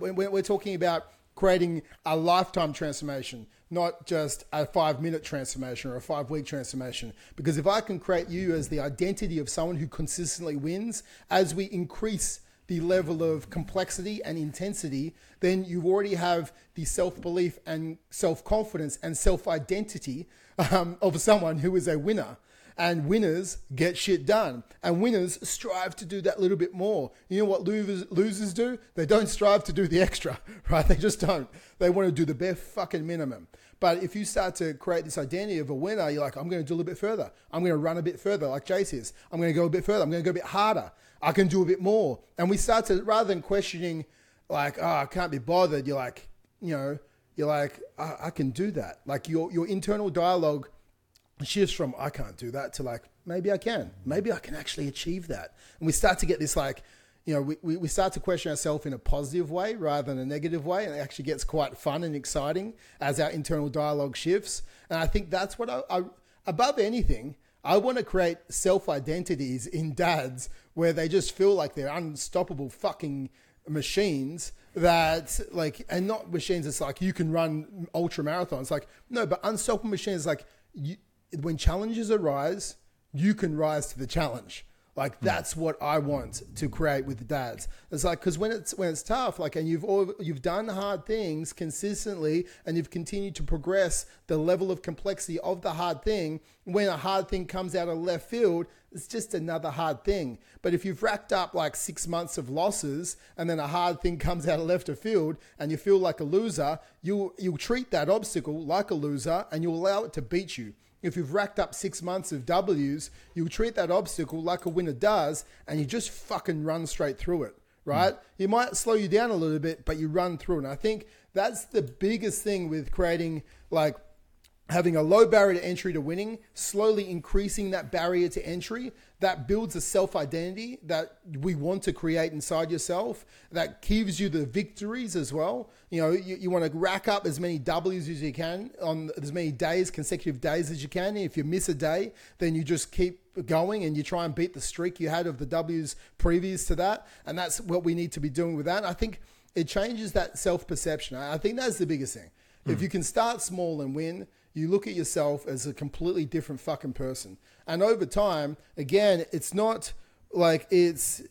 we're talking about creating a lifetime transformation, not just a five minute transformation or a five week transformation. Because if I can create you as the identity of someone who consistently wins, as we increase the level of complexity and intensity, then you already have the self belief and self confidence and self identity um, of someone who is a winner. And winners get shit done. And winners strive to do that little bit more. You know what losers, do? They don't strive to do the extra, [laughs] right? They just don't. They want to do the bare fucking minimum. But if you start to create this identity of a winner, you're like, I'm going to do a little bit further. I'm going to run a bit further, like Jace is. I'm going to go a bit further. I'm going to go a bit harder. I can do a bit more. And we start to, rather than questioning, like, oh, I can't be bothered, you're like, you know, you're like, I, I can do that. Like your, your internal dialogue shifts from, I can't do that to like, maybe I can. Maybe I can actually achieve that. And we start to get this like, you know, we, we start to question ourselves in a positive way rather than a negative way. And it actually gets quite fun and exciting as our internal dialogue shifts. And I think that's what I, I above anything, I want to create self identities in dads where they just feel like they're unstoppable fucking machines that like and not machines it's like you can run ultra marathons like no but unstoppable machines like you, when challenges arise you can rise to the challenge like hmm. that's what I want to create with the dads. It's like because when it's when it's tough, like and you've all, you've done hard things consistently, and you've continued to progress the level of complexity of the hard thing. When a hard thing comes out of left field, it's just another hard thing. But if you've racked up like six months of losses, and then a hard thing comes out of left of field, and you feel like a loser, you you'll treat that obstacle like a loser, and you'll allow it to beat you if you've racked up six months of W's, you treat that obstacle like a winner does, and you just fucking run straight through it, right? Mm. It might slow you down a little bit, but you run through. And I think that's the biggest thing with creating like having a low barrier to entry to winning, slowly increasing that barrier to entry, that builds a self identity that we want to create inside yourself, that gives you the victories as well. You know, you, you want to rack up as many W's as you can on as many days, consecutive days as you can. If you miss a day, then you just keep going and you try and beat the streak you had of the W's previous to that. And that's what we need to be doing with that. I think it changes that self perception. I think that's the biggest thing. Mm. If you can start small and win, you look at yourself as a completely different fucking person. And over time, again, it's not like it's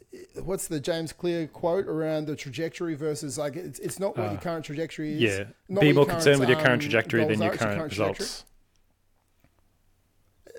what's the James Clear quote around the trajectory versus like it's, it's not what uh, your current trajectory is. Yeah, be more concerned with your current um, trajectory than your current, current results.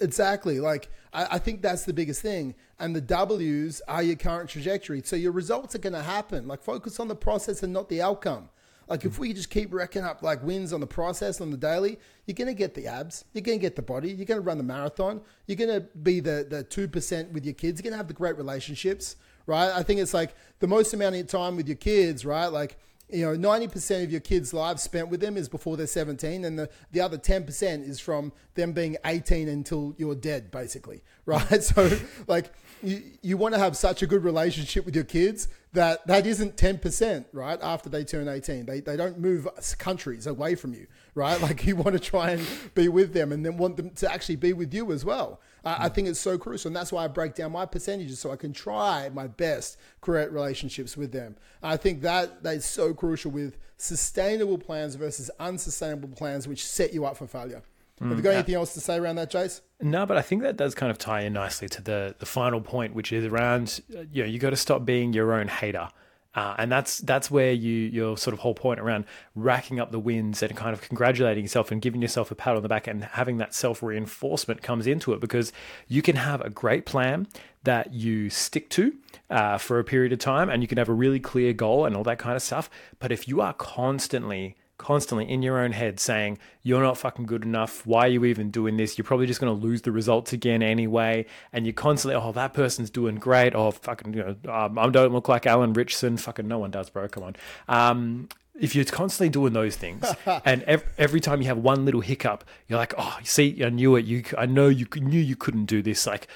Exactly. Like I, I, think that's the biggest thing. And the W's are your current trajectory. So your results are going to happen. Like focus on the process and not the outcome. Like if we just keep racking up like wins on the process on the daily, you're gonna get the abs, you're gonna get the body, you're gonna run the marathon, you're gonna be the the two percent with your kids, you're gonna have the great relationships, right? I think it's like the most amount of time with your kids, right? Like you know, 90% of your kids' lives spent with them is before they're 17, and the, the other 10% is from them being 18 until you're dead, basically, [laughs] right? Mm. So, like, you, you want to have such a good relationship with your kids that that isn't 10%, right? After they turn 18, they, they don't move countries away from you, right? [laughs] Like you want to try and be with them and then want them to actually be with you as well. Uh, I think it's so crucial. And that's why I break down my percentages so I can try my best create relationships with them. I think that that's so crucial with sustainable plans versus unsustainable plans, which set you up for failure. Have you got mm. anything else to say around that, Jace? No, but I think that does kind of tie in nicely to the the final point, which is around you know you got to stop being your own hater. Uh, and that's that's where you your sort of whole point around racking up the wins and kind of congratulating yourself and giving yourself a pat on the back and having that self reinforcement comes into it because you can have a great plan that you stick to uh, for a period of time and you can have a really clear goal and all that kind of stuff. But if you are constantly constantly in your own head saying, You're not fucking good enough. Why are you even doing this? You're probably just going to lose the results again anyway. And you're constantly, Oh, that person's doing great. Oh, fucking, you know, um, I don't look like Alan Ritchson. Fucking no one does, bro. Come on. Um, if you're constantly doing those things, [laughs] and every, every time you have one little hiccup, you're like, "Oh, see, I knew it. You, I know you knew you couldn't do this." Like,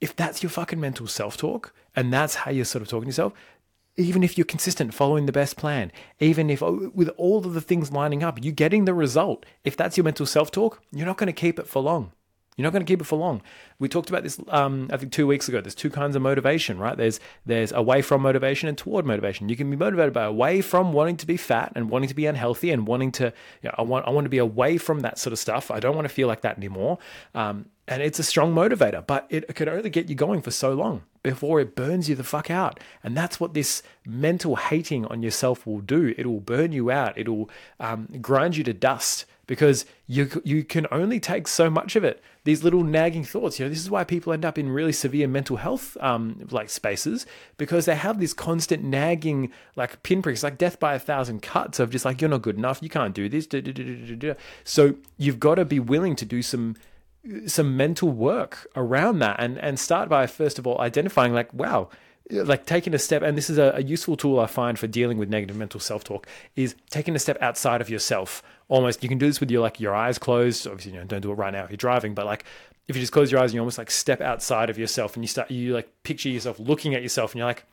if that's your fucking mental self talk, and that's how you're sort of talking to yourself, even if you're consistent following the best plan, even if oh, with all of the things lining up, you're getting the result. If that's your mental self talk, you're not going to keep it for long. You're not going to keep it for long. We talked about this, um, I think, two weeks ago. There's two kinds of motivation, right? There's there's away from motivation and toward motivation. You can be motivated by away from wanting to be fat and wanting to be unhealthy and wanting to, you know, I want I want to be away from that sort of stuff. I don't want to feel like that anymore. Um, and it's a strong motivator, but it can only get you going for so long before it burns you the fuck out. And that's what this mental hating on yourself will do. It will burn you out. It'll um, grind you to dust because you you can only take so much of it. These little nagging thoughts. You know, this is why people end up in really severe mental health um, like spaces because they have this constant nagging like pinpricks, like death by a thousand cuts of just like you're not good enough, you can't do this. So you've got to be willing to do some some mental work around that and and start by first of all identifying like wow like taking a step and this is a, a useful tool i find for dealing with negative mental self-talk is taking a step outside of yourself. Almost you can do this with your like your eyes closed. Obviously you know don't do it right now if you're driving but like if you just close your eyes and you almost like step outside of yourself and you start you like picture yourself looking at yourself and you're like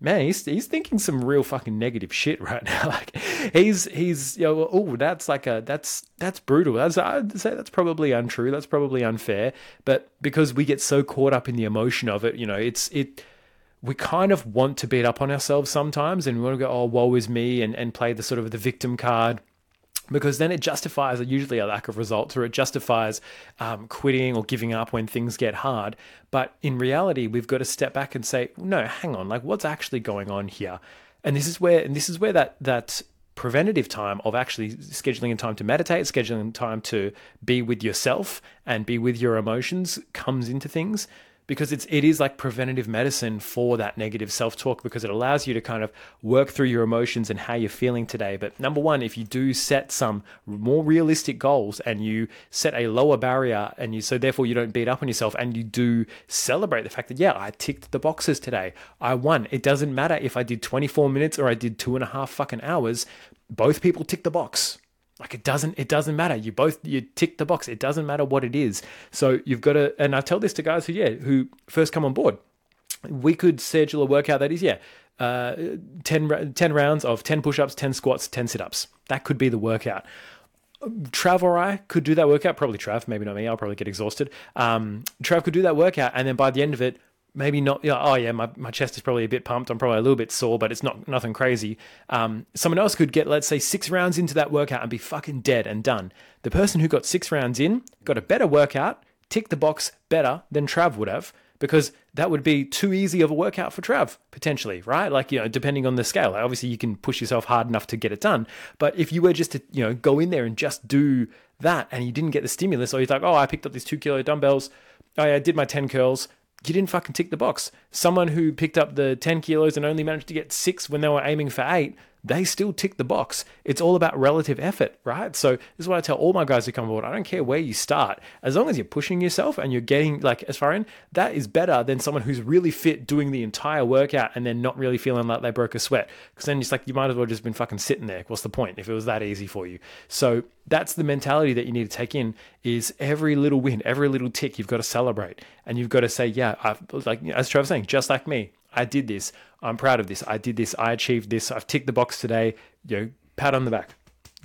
man, he's he's thinking some real fucking negative shit right [laughs] now. like he's he's you know, oh, that's like a that's that's brutal. That's I'd say that's probably untrue. That's probably unfair. But because we get so caught up in the emotion of it, you know, it's it we kind of want to beat up on ourselves sometimes and we want to go, oh, woe is me and, and play the sort of the victim card because then it justifies usually a lack of results or it justifies um, quitting or giving up when things get hard. But in reality, we've got to step back and say, no, hang on, like what's actually going on here? And this is where, and this is where that that preventative time of actually scheduling in time to meditate, scheduling time to be with yourself and be with your emotions comes into things because it's it is like preventative medicine for that negative self-talk because it allows you to kind of work through your emotions and how you're feeling today. But number one, if you do set some more realistic goals and you set a lower barrier and you so therefore you don't beat up on yourself and you do celebrate the fact that yeah, I ticked the boxes today. I won. It doesn't matter if I did 24 minutes or I did two and a half fucking hours. Both people tick the box like it doesn't it doesn't matter you both you tick the box it doesn't matter what it is so you've got to and i tell this to guys who yeah who first come on board we could schedule a workout that is yeah uh, 10, 10 rounds of 10 push-ups 10 squats 10 sit-ups that could be the workout Trav or I could do that workout. Probably Trav, maybe not me. I'll probably get exhausted. Um, Trav could do that workout, and then by the end of it, maybe not. Yeah, oh yeah, my, my chest is probably a bit pumped. I'm probably a little bit sore, but it's not nothing crazy. Um, someone else could get, let's say, six rounds into that workout and be fucking dead and done. The person who got six rounds in got a better workout, ticked the box better than Trav would have because that would be too easy of a workout for Trav potentially, right? Like you know, depending on the scale. Obviously, you can push yourself hard enough to get it done, but if you were just to you know go in there and just do that, and you didn't get the stimulus, or you're like oh, I picked up these two kilo dumbbells, oh yeah, I did my ten curls you didn't fucking tick the box. Someone who picked up the 10 kilos and only managed to get six when they were aiming for eight, they still tick the box. It's all about relative effort, right? So this is what I tell all my guys who come aboard. I don't care where you start, as long as you're pushing yourself and you're getting like as far in, that is better than someone who's really fit doing the entire workout and then not really feeling like they broke a sweat. Because then it's like you might as well just been fucking sitting there. What's the point if it was that easy for you? So that's the mentality that you need to take in is every little win, every little tick you've got to celebrate. And you've got to say, yeah, I've like as Trav's saying, just like me, I did this. I'm proud of this. I did this. I achieved this. I've ticked the box today. You know, pat on the back.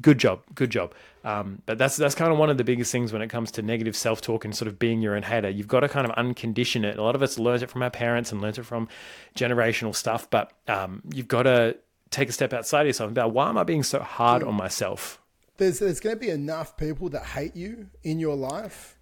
Good job. Good job. Um, but that's that's kind of one of the biggest things when it comes to negative self talk and sort of being your own hater. You've got to kind of uncondition it. A lot of us learned it from our parents and learned it from generational stuff, but um, you've got to take a step outside of yourself about why am I being so hard on myself? There's there's going to be enough people that hate you in your life,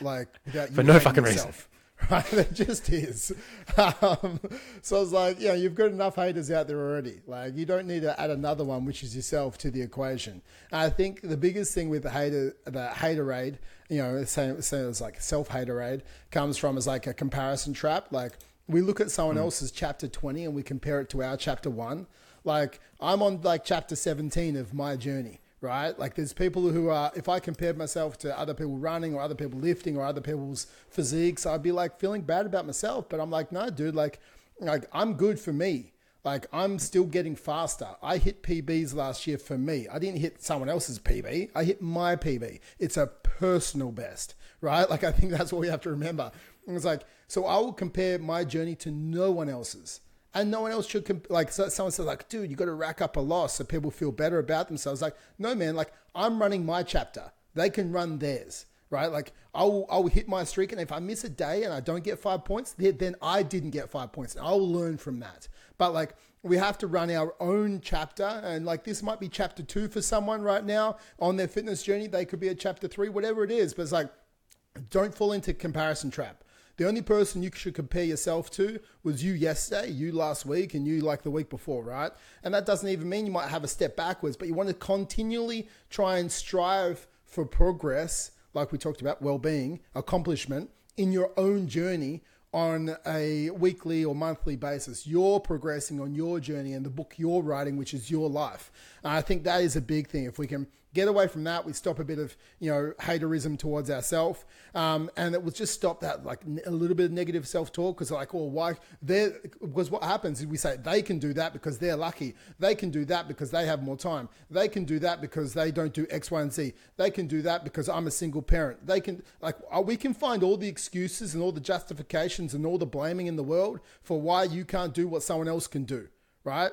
like without [laughs] you for no fucking yourself. reason. [laughs] right? It just is. Um, so I was like, yeah, you've got enough haters out there already. Like, you don't need to add another one, which is yourself, to the equation. And I think the biggest thing with the hater, the haterade, you know, same, same as like self haterade, comes from is like a comparison trap. Like, we look at someone mm. else's chapter 20 and we compare it to our chapter one. Like, I'm on like chapter 17 of my journey right? Like there's people who are, if I compared myself to other people running or other people lifting or other people's physiques, I'd be like feeling bad about myself. But I'm like, no, dude, like, like I'm good for me. Like I'm still getting faster. I hit PBs last year for me. I didn't hit someone else's PB. I hit my PB. It's a personal best, right? Like I think that's what we have to remember. it's like, so I will compare my journey to no one else's and no one else should comp- like so someone says like dude you got to rack up a loss so people feel better about themselves. Like no man like i'm running my chapter. They can run theirs right? Like i'll i'll hit my streak and if i miss a day and i don't get five points then i didn't get five points and i'll learn from that. But like we have to run our own chapter and like this might be chapter two for someone right now on their fitness journey. They could be a chapter three whatever it is but it's like don't fall into comparison trap the only person you should compare yourself to was you yesterday, you last week, and you like the week before, right? And that doesn't even mean you might have a step backwards, but you want to continually try and strive for progress, like we talked about, well being, accomplishment in your own journey on a weekly or monthly basis. You're progressing on your journey and the book you're writing, which is your life. And I think that is a big thing. If we can get away from that. We stop a bit of you know haterism towards ourselves, um, and it will just stop that like a little bit of negative self talk because like, oh, why they because what happens is we say they can do that because they're lucky. They can do that because they have more time. They can do that because they don't do X, Y, and Z. They can do that because I'm a single parent. They can like uh, we can find all the excuses and all the justifications and all the blaming in the world for why you can't do what someone else can do, right?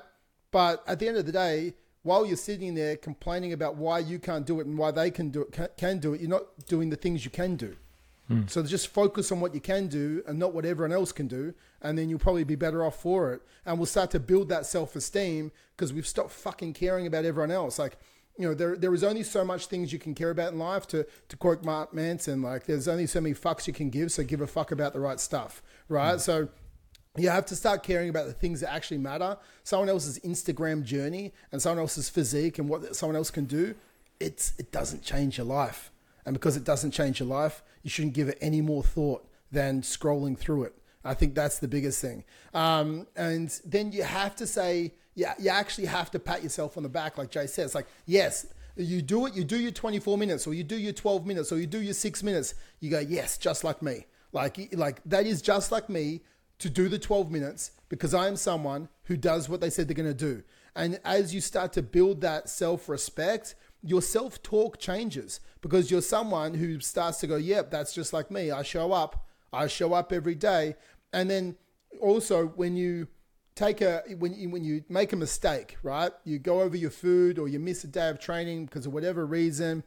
But at the end of the day, while you're sitting there complaining about why you can't do it and why they can do it, can, do it, you're not doing the things you can do. Mm. So just focus on what you can do and not what everyone else can do, and then you'll probably be better off for it. And we'll start to build that self esteem because we've stopped fucking caring about everyone else. Like, you know, there there is only so much things you can care about in life. To to quote Mark Manson, like, there's only so many fucks you can give. So give a fuck about the right stuff, right? Mm. So you have to start caring about the things that actually matter. Someone else's Instagram journey and someone else's physique and what someone else can do, it's it doesn't change your life. And because it doesn't change your life, you shouldn't give it any more thought than scrolling through it. I think that's the biggest thing. Um, and then you have to say, yeah, you actually have to pat yourself on the back, like Jay says. Like, yes, you do it, you do your 24 minutes, or you do your 12 minutes, or you do your six minutes. You go, yes, just like me. Like, like that is just like me to do the 12 minutes because I am someone who does what they said they're going to do. And as you start to build that self respect, your self talk changes because you're someone who starts to go, yep, that's just like me. I show up, I show up every day. And then also when you take a when you, when you make a mistake, right? You go over your food or you miss a day of training because of whatever reason.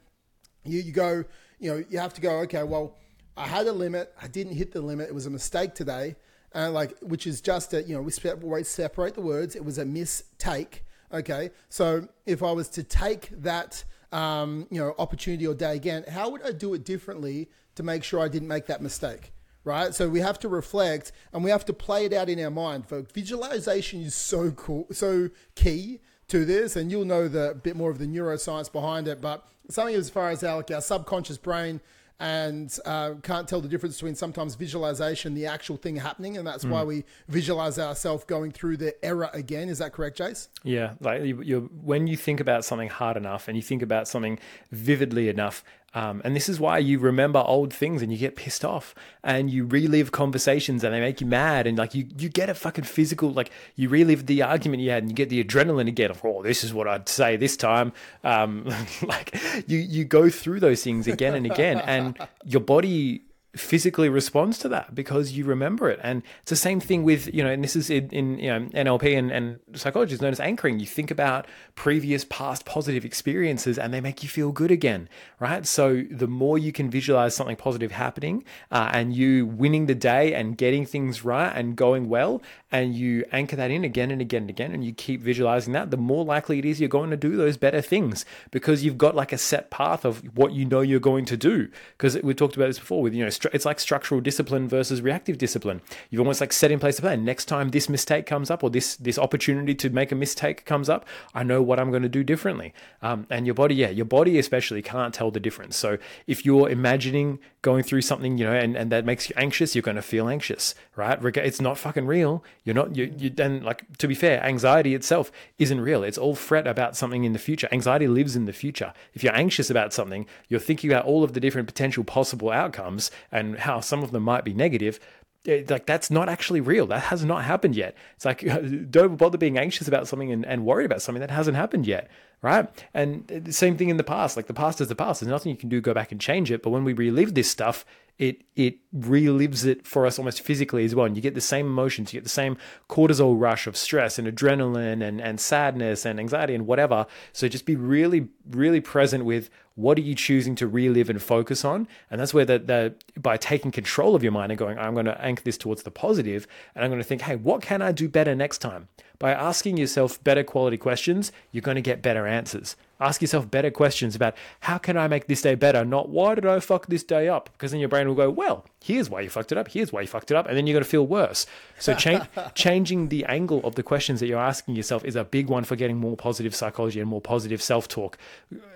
You you go, you know, you have to go. Okay, well, I had a limit. I didn't hit the limit. It was a mistake today, and like which is just a you know we separate separate the words. It was a mistake. Okay, so if I was to take that um, you know opportunity or day again, how would I do it differently to make sure I didn't make that mistake? right? So we have to reflect and we have to play it out in our mind. Folks, visualization is so cool, so key to this, and you'll know the bit more of the neuroscience behind it. But something as far as our, like our subconscious brain and uh, can't tell the difference between sometimes visualization, the actual thing happening, and that's mm. why we visualize ourselves going through the error again. Is that correct, Jace? Yeah, like you, when you think about something hard enough and you think about something vividly enough, um, and this is why you remember old things and you get pissed off and you relive conversations and they make you mad and like you, you get a fucking physical, like you relive the argument you had and you get the adrenaline again of, oh, this is what I'd say this time. Um, [laughs] like you, you go through those things again and again and your body physically responds to that because you remember it. And it's the same thing with, you know, and this is in, in you know, NLP and, and psychology is known as anchoring. You think about previous past positive experiences and they make you feel good again, right? So the more you can visualize something positive happening uh, and you winning the day and getting things right and going well, and you anchor that in again and again and again, and you keep visualizing that, the more likely it is you're going to do those better things because you've got like a set path of what you know you're going to do. Because we talked about this before with, you know, it's like structural discipline versus reactive discipline. You've almost like set in place a plan. Next time this mistake comes up or this this opportunity to make a mistake comes up, I know what I'm going to do differently. Um, and your body, yeah, your body especially can't tell the difference. So if you're imagining going through something, you know, and, and that makes you anxious, you're going to feel anxious, right? It's not fucking real. You're not, you, you then like, to be fair, anxiety itself isn't real. It's all fret about something in the future. Anxiety lives in the future. If you're anxious about something, you're thinking about all of the different potential possible outcomes and how some of them might be negative eh, like that's not actually real. That has not happened yet. It's like [laughs] don't bother being anxious about something and, and worried about something that hasn't happened yet, right? And the same thing in the past. Like the past is the past. There's nothing you can do go back and change it. But when we relive this stuff, it it relives it for us almost physically as well. And you get the same emotions, you get the same cortisol rush of stress and adrenaline and, and sadness and anxiety and whatever. So just be really, really present with what are you choosing to relive and focus on? And that's where the, the by taking control of your mind and going, I'm going to anchor this towards the positive, and I'm going to think, hey, what can I do better next time? By asking yourself better quality questions, you're going to get better answers. Ask yourself better questions about how can I make this day better, not why did I fuck this day up? Because then your brain will go, well, here's why you fucked it up, here's why you fucked it up, and then you're going to feel worse. So [laughs] cha- changing the angle of the questions that you're asking yourself is a big one for getting more positive psychology and more positive self-talk.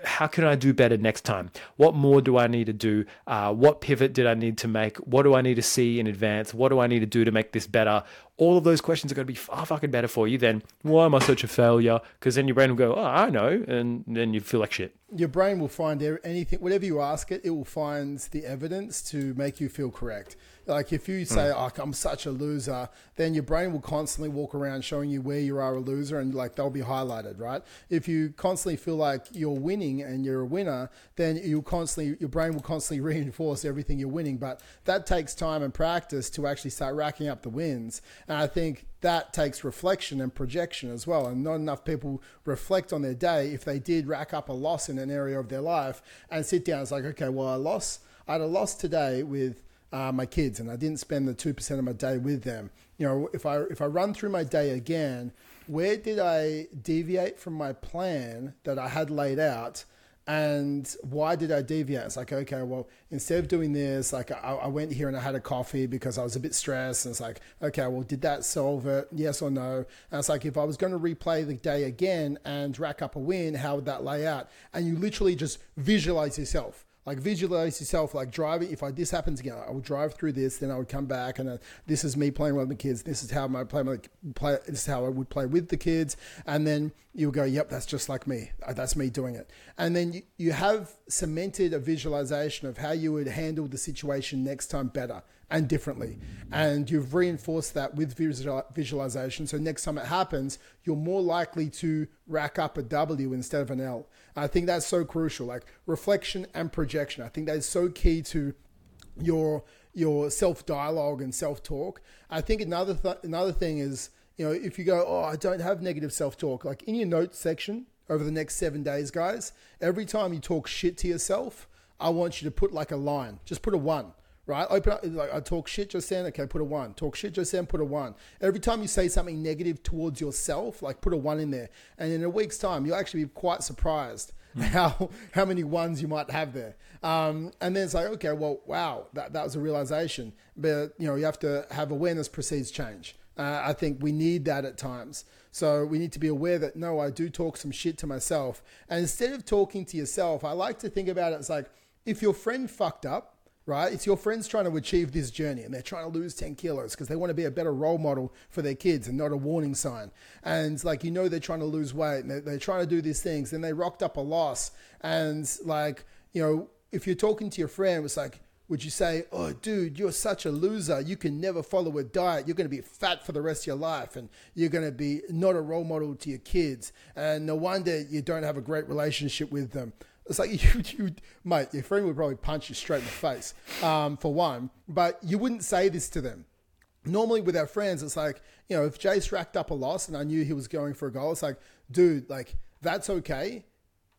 How can I do better next time? What more do I need to do? Uh, what pivot did I need to make? What do I need to see in advance? What do I need to do to make this better? All of those questions are going to be far fucking better for you than why am I such a failure? Because then your brain will go, oh, I know, and then you feel like shit. Your brain will find anything, whatever you ask it, it will find the evidence to make you feel correct. Like if you say, mm. "Oh, I'm such a loser," then your brain will constantly walk around showing you where you are a loser, and like they'll be highlighted, right? If you constantly feel like you're winning and you're a winner, then you constantly your brain will constantly [laughs] reinforce everything you're winning. But that takes time and practice to actually start racking up the wins. And I think that takes reflection and projection as well. And not enough people reflect on their day if they did rack up a loss in an area of their life and sit down. It's like, okay, well, I lost. I had a loss today with uh, my kids, and I didn't spend the two percent of my day with them. You know, if I if I run through my day again, where did I deviate from my plan that I had laid out? And why did I deviate? It's like, okay, well, instead of doing this, like I, I, went here and I had a coffee because I was a bit stressed. And it's like, okay, well, did that solve it? Yes or no? And it's like, if I was going to replay the day again and rack up a win, how would that lay out? And you literally just visualize yourself Like visualize yourself like driving. If I, this happens again, I would drive through this, then I would come back, and uh, this is me playing with the kids. This is how my play, my play. This is how I would play with the kids, and then you go, "Yep, that's just like me. Uh, That's me doing it." And then you, you have cemented a visualization of how you would handle the situation next time better and differently, and you've reinforced that with visual, visualization. So next time it happens, you're more likely to rack up a W instead of an L. I think that's so crucial. Like reflection and projection. I think that is so key to your your self dialogue and self talk. I think another th- another thing is you know if you go oh I don't have negative self talk like in your notes section over the next seven days, guys. Every time you talk shit to yourself, I want you to put like a line. Just put a one. Right, open up. Like I talk shit just then. Okay, put a one. Talk shit just then. Put a one. Every time you say something negative towards yourself, like put a one in there. And in a week's time, you'll actually be quite surprised [laughs] how how many ones you might have there. Um, and then it's like, okay, well, wow, that, that was a realization. But you know, you have to have awareness precedes change. Uh, I think we need that at times. So we need to be aware that no, I do talk some shit to myself. And instead of talking to yourself, I like to think about it as like if your friend fucked up, right? It's your friends trying to achieve this journey and they're trying to lose 10 kilos because they want to be a better role model for their kids and not a warning sign. And like, you know, they're trying to lose weight and they're, they're trying to do these things. Then they rocked up a loss. And like, you know, if you're talking to your friend, it's like, would you say, oh, dude, you're such a loser. You can never follow a diet. You're going to be fat for the rest of your life and you're going to be not a role model to your kids. And no wonder you don't have a great relationship with them. It's like [laughs] you, you, mate, your friend would probably punch you straight in the face, um, for one. But you wouldn't say this to them. Normally, with our friends, it's like you know, if Jace racked up a loss and I knew he was going for a goal, it's like, dude, like that's okay.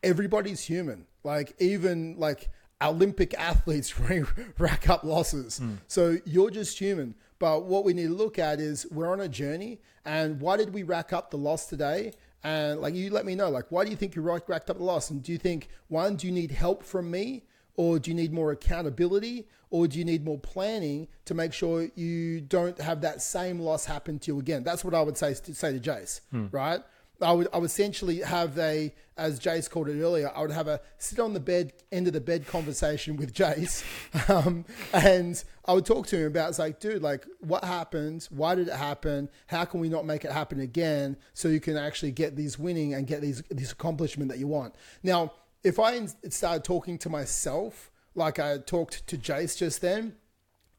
Everybody's human. Like even like Olympic [laughs] athletes [laughs] rack up losses. So you're just human. But what we need to look at is we're on a journey, and why did we rack up the loss today? And like you let me know, like why do you think you racked racked up the loss? And do you think one, do you need help from me? Or do you need more accountability? Or do you need more planning to make sure you don't have that same loss happen to you again? That's what I would say to say to Jace, right? I would I would essentially have a, as Jace called it earlier, I would have a sit on the bed, end of the bed conversation with Jace, [laughs] um, and I would talk to him about it's like, dude, like what happened? Why did it happen? How can we not make it happen again? So you can actually get these winning and get these this accomplishment that you want. Now, if I started talking to myself like I talked to Jace just then,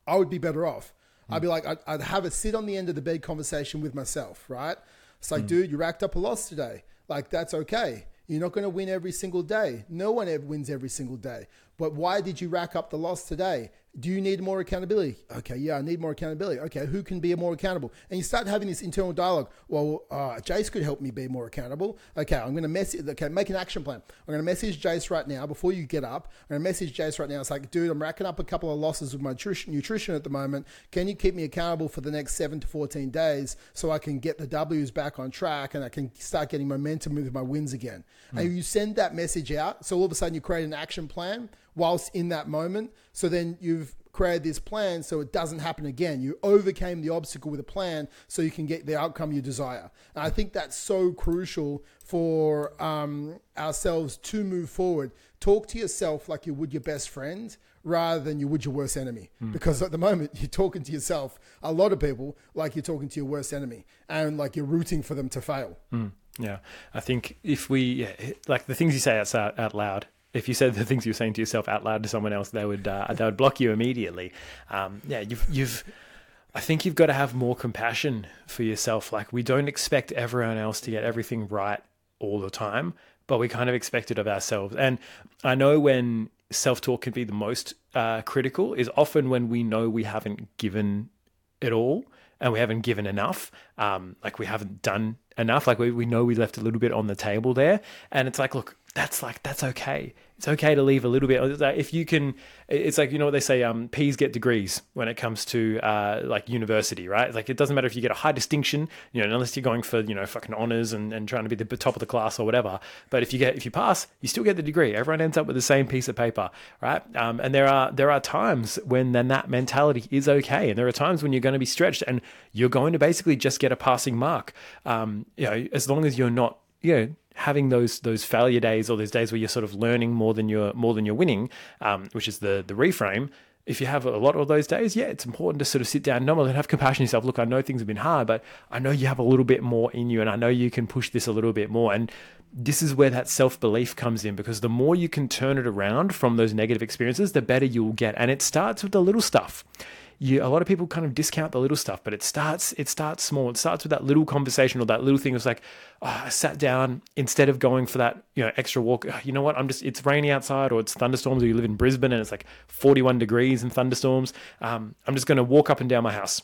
I would be better off. Hmm. I'd be like, I'd, I'd have a sit on the end of the bed conversation with myself, right? It's like, hmm. dude, you racked up a loss today. Like, that's okay. You're not going to win every single day. No one ever wins every single day. But why did you rack up the loss today? Do you need more accountability? Okay, yeah, I need more accountability. Okay, who can be more accountable? And you start having this internal dialogue. Well, uh, Jace could help me be more accountable. Okay, I'm going to message. Okay, make an action plan. I'm going to message Jace right now before you get up. I'm going to message Jace right now. It's like, dude, I'm racking up a couple of losses with my nutrition, nutrition at the moment. Can you keep me accountable for the next seven to 14 days so I can get the W's back on track and I can start getting momentum with my wins again? And you send that message out. So all of a sudden you create an action plan whilst in that moment. So then you've created this plan so it doesn't happen again. You overcame the obstacle with a plan so you can get the outcome you desire. And I think that's so crucial for um, ourselves to move forward. Talk to yourself like you would your best friend rather than you would your worst enemy. Because at the moment, [laughs] you're talking to yourself, a lot of people, like you're talking to your worst enemy and like you're rooting for them to fail. Yeah, I think if we yeah, like the things you say out out loud. If you said the things you're saying to yourself out loud to someone else, they would uh, they would block you immediately. Um, yeah, you've you've. I think you've got to have more compassion for yourself. Like we don't expect everyone else to get everything right all the time, but we kind of expect it of ourselves. And I know when self talk can be the most uh, critical is often when we know we haven't given it all and we haven't given enough. Um, like we haven't done enough. Like we, we know we left a little bit on the table there. And it's like, look, that's like, that's okay. It's okay to leave a little bit. If you can, it's like, you know what they say, um, P's get degrees when it comes to uh, like university, right? Like it doesn't matter if you get a high distinction, you know, unless you're going for, you know, fucking honors and, and trying to be the top of the class or whatever. But if you get, if you pass, you still get the degree. Everyone ends up with the same piece of paper, right? Um, and there are, there are times when then that mentality is okay. And there are times when you're going to be stretched and you're going to basically just get a passing mark. Um, you know, as long as you're not you know having those those failure days or those days where you're sort of learning more than you're more than you're winning, um, which is the the reframe. If you have a lot of those days, yeah, it's important to sort of sit down and and have compassion yourself. Look, I know things have been hard, but I know you have a little bit more in you, and I know you can push this a little bit more. And this is where that self belief comes in because the more you can turn it around from those negative experiences, the better you'll get. And it starts with the little stuff you a lot of people kind of discount the little stuff, but it starts it starts small. It starts with that little conversation or that little thing. It's like, oh, I sat down instead of going for that you know extra walk. You know what? I'm just it's rainy outside or it's thunderstorms or you live in Brisbane and it's like 41 degrees and thunderstorms. Um, I'm just going to walk up and down my house.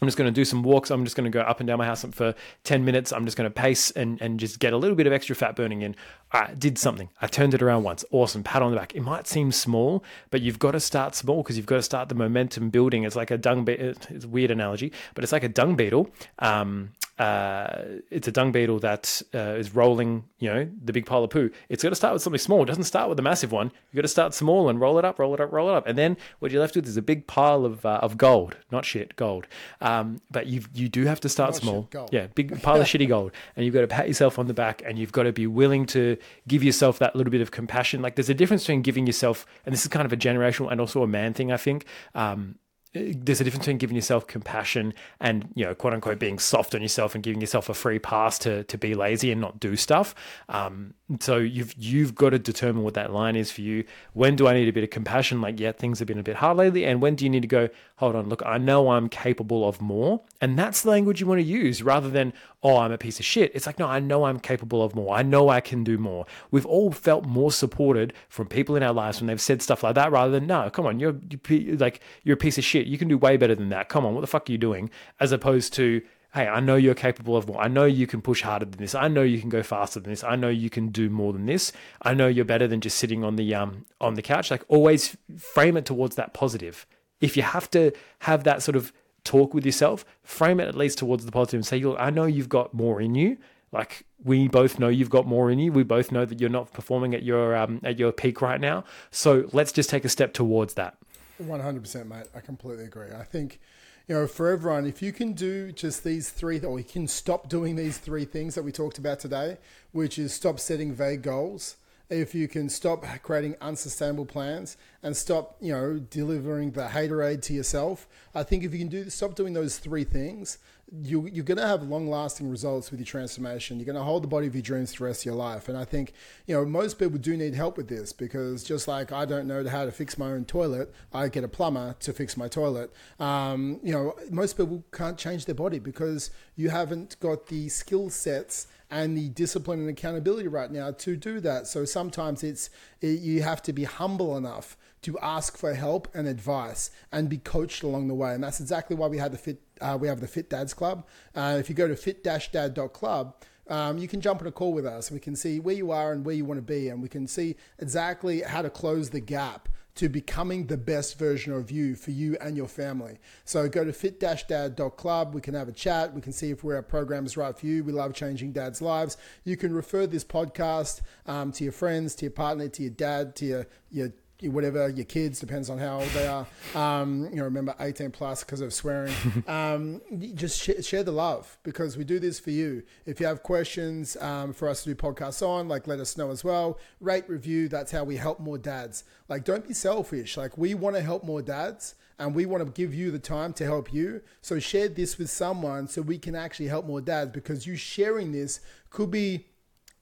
I'm just going to do some walks. I'm just going to go up and down my house for 10 minutes. I'm just going to pace and, and just get a little bit of extra fat burning in. I did something. I turned it around once. Awesome. Pat on the back. It might seem small, but you've got to start small because you've got to start the momentum building. It's like a dung. It's a weird analogy, but it's like a dung beetle. Um, uh, it's a dung beetle that uh, is rolling, you know, the big pile of poo. It's got to start with something small. It doesn't start with a massive one. You've got to start small and roll it up, roll it up, roll it up, and then what you're left with is a big pile of uh, of gold, not shit, gold. Um, but you you do have to start not small. Shit, yeah, big pile of shitty [laughs] gold, and you've got to pat yourself on the back, and you've got to be willing to give yourself that little bit of compassion. Like there's a difference between giving yourself, and this is kind of a generational and also a man thing, I think. Um, there's a difference between giving yourself compassion and you know quote unquote being soft on yourself and giving yourself a free pass to to be lazy and not do stuff. Um, so you've you've got to determine what that line is for you. When do i need a bit of compassion? Like yeah things have been a bit hard lately. And when do you need to go hold on look i know i'm capable of more. And that's the language you want to use rather than oh i'm a piece of shit it's like no i know i'm capable of more i know i can do more we've all felt more supported from people in our lives when they've said stuff like that rather than no come on you're, you're like you're a piece of shit you can do way better than that. Come on, what the fuck are you doing? As opposed to, hey, I know you're capable of more. I know you can push harder than this. I know you can go faster than this. I know you can do more than this. I know you're better than just sitting on the um on the couch. Like always frame it towards that positive. If you have to have that sort of talk with yourself, frame it at least towards the positive and say, look, I know you've got more in you. Like we both know you've got more in you. We both know that you're not performing at your um, at your peak right now. So let's just take a step towards that. One hundred percent, mate. I completely agree. I think, you know, for everyone, if you can do just these three, or you can stop doing these three things that we talked about today, which is stop setting vague goals. If you can stop creating unsustainable plans and stop, you know, delivering the haterade to yourself, I think if you can do stop doing those three things, you, you're going to have long lasting results with your transformation. You're going to hold the body of your dreams for the rest of your life. And I think, you know, most people do need help with this because just like I don't know how to fix my own toilet, I get a plumber to fix my toilet. Um, you know, most people can't change their body because you haven't got the skill sets and the discipline and accountability right now to do that. So sometimes it's it, you have to be humble enough to ask for help and advice and be coached along the way. And that's exactly why we had the fit. Uh, we have the Fit Dads Club. Uh, if you go to fit-dad.club, um, you can jump on a call with us. We can see where you are and where you want to be, and we can see exactly how to close the gap to becoming the best version of you for you and your family. So go to fit-dad.club. We can have a chat. We can see if our program is right for you. We love changing dads' lives. You can refer this podcast um, to your friends, to your partner, to your dad, to your, your whatever your kids depends on how old they are. Um, you know, remember eighteen plus because of swearing. [laughs] um, just sh- share the love because we do this for you. If you have questions um, for us to do podcasts on, like let us know as well. Rate, review. That's how we help more dads. Like, don't be selfish. Like, we want to help more dads. And we want to give you the time to help you. So, share this with someone so we can actually help more dads because you sharing this could be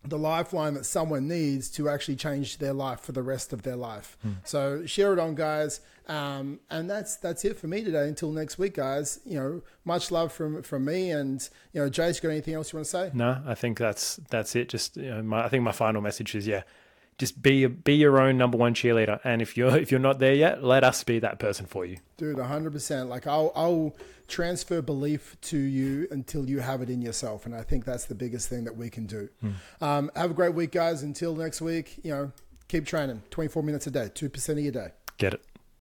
the lifeline that someone needs to actually change their life for the rest of their life. Hmm. So share it on, guys. Um, and that's that's it for me today. Until next week, guys. You know, much love from from me. And you know, Jace, got anything else you want to say? No, I think that's that's it. Just you know, my, I think my final message is yeah, just be be your own number one cheerleader. And if you're [laughs] if you're not there yet, let us be that person for you, dude. hundred percent. Like I'll I'll transfer belief to you until you have it in yourself, and I think that's the biggest thing that we can do. Hmm. Um, have a great week, guys. Until next week, you know, keep training. Twenty four minutes a day, two percent of your day. Get it.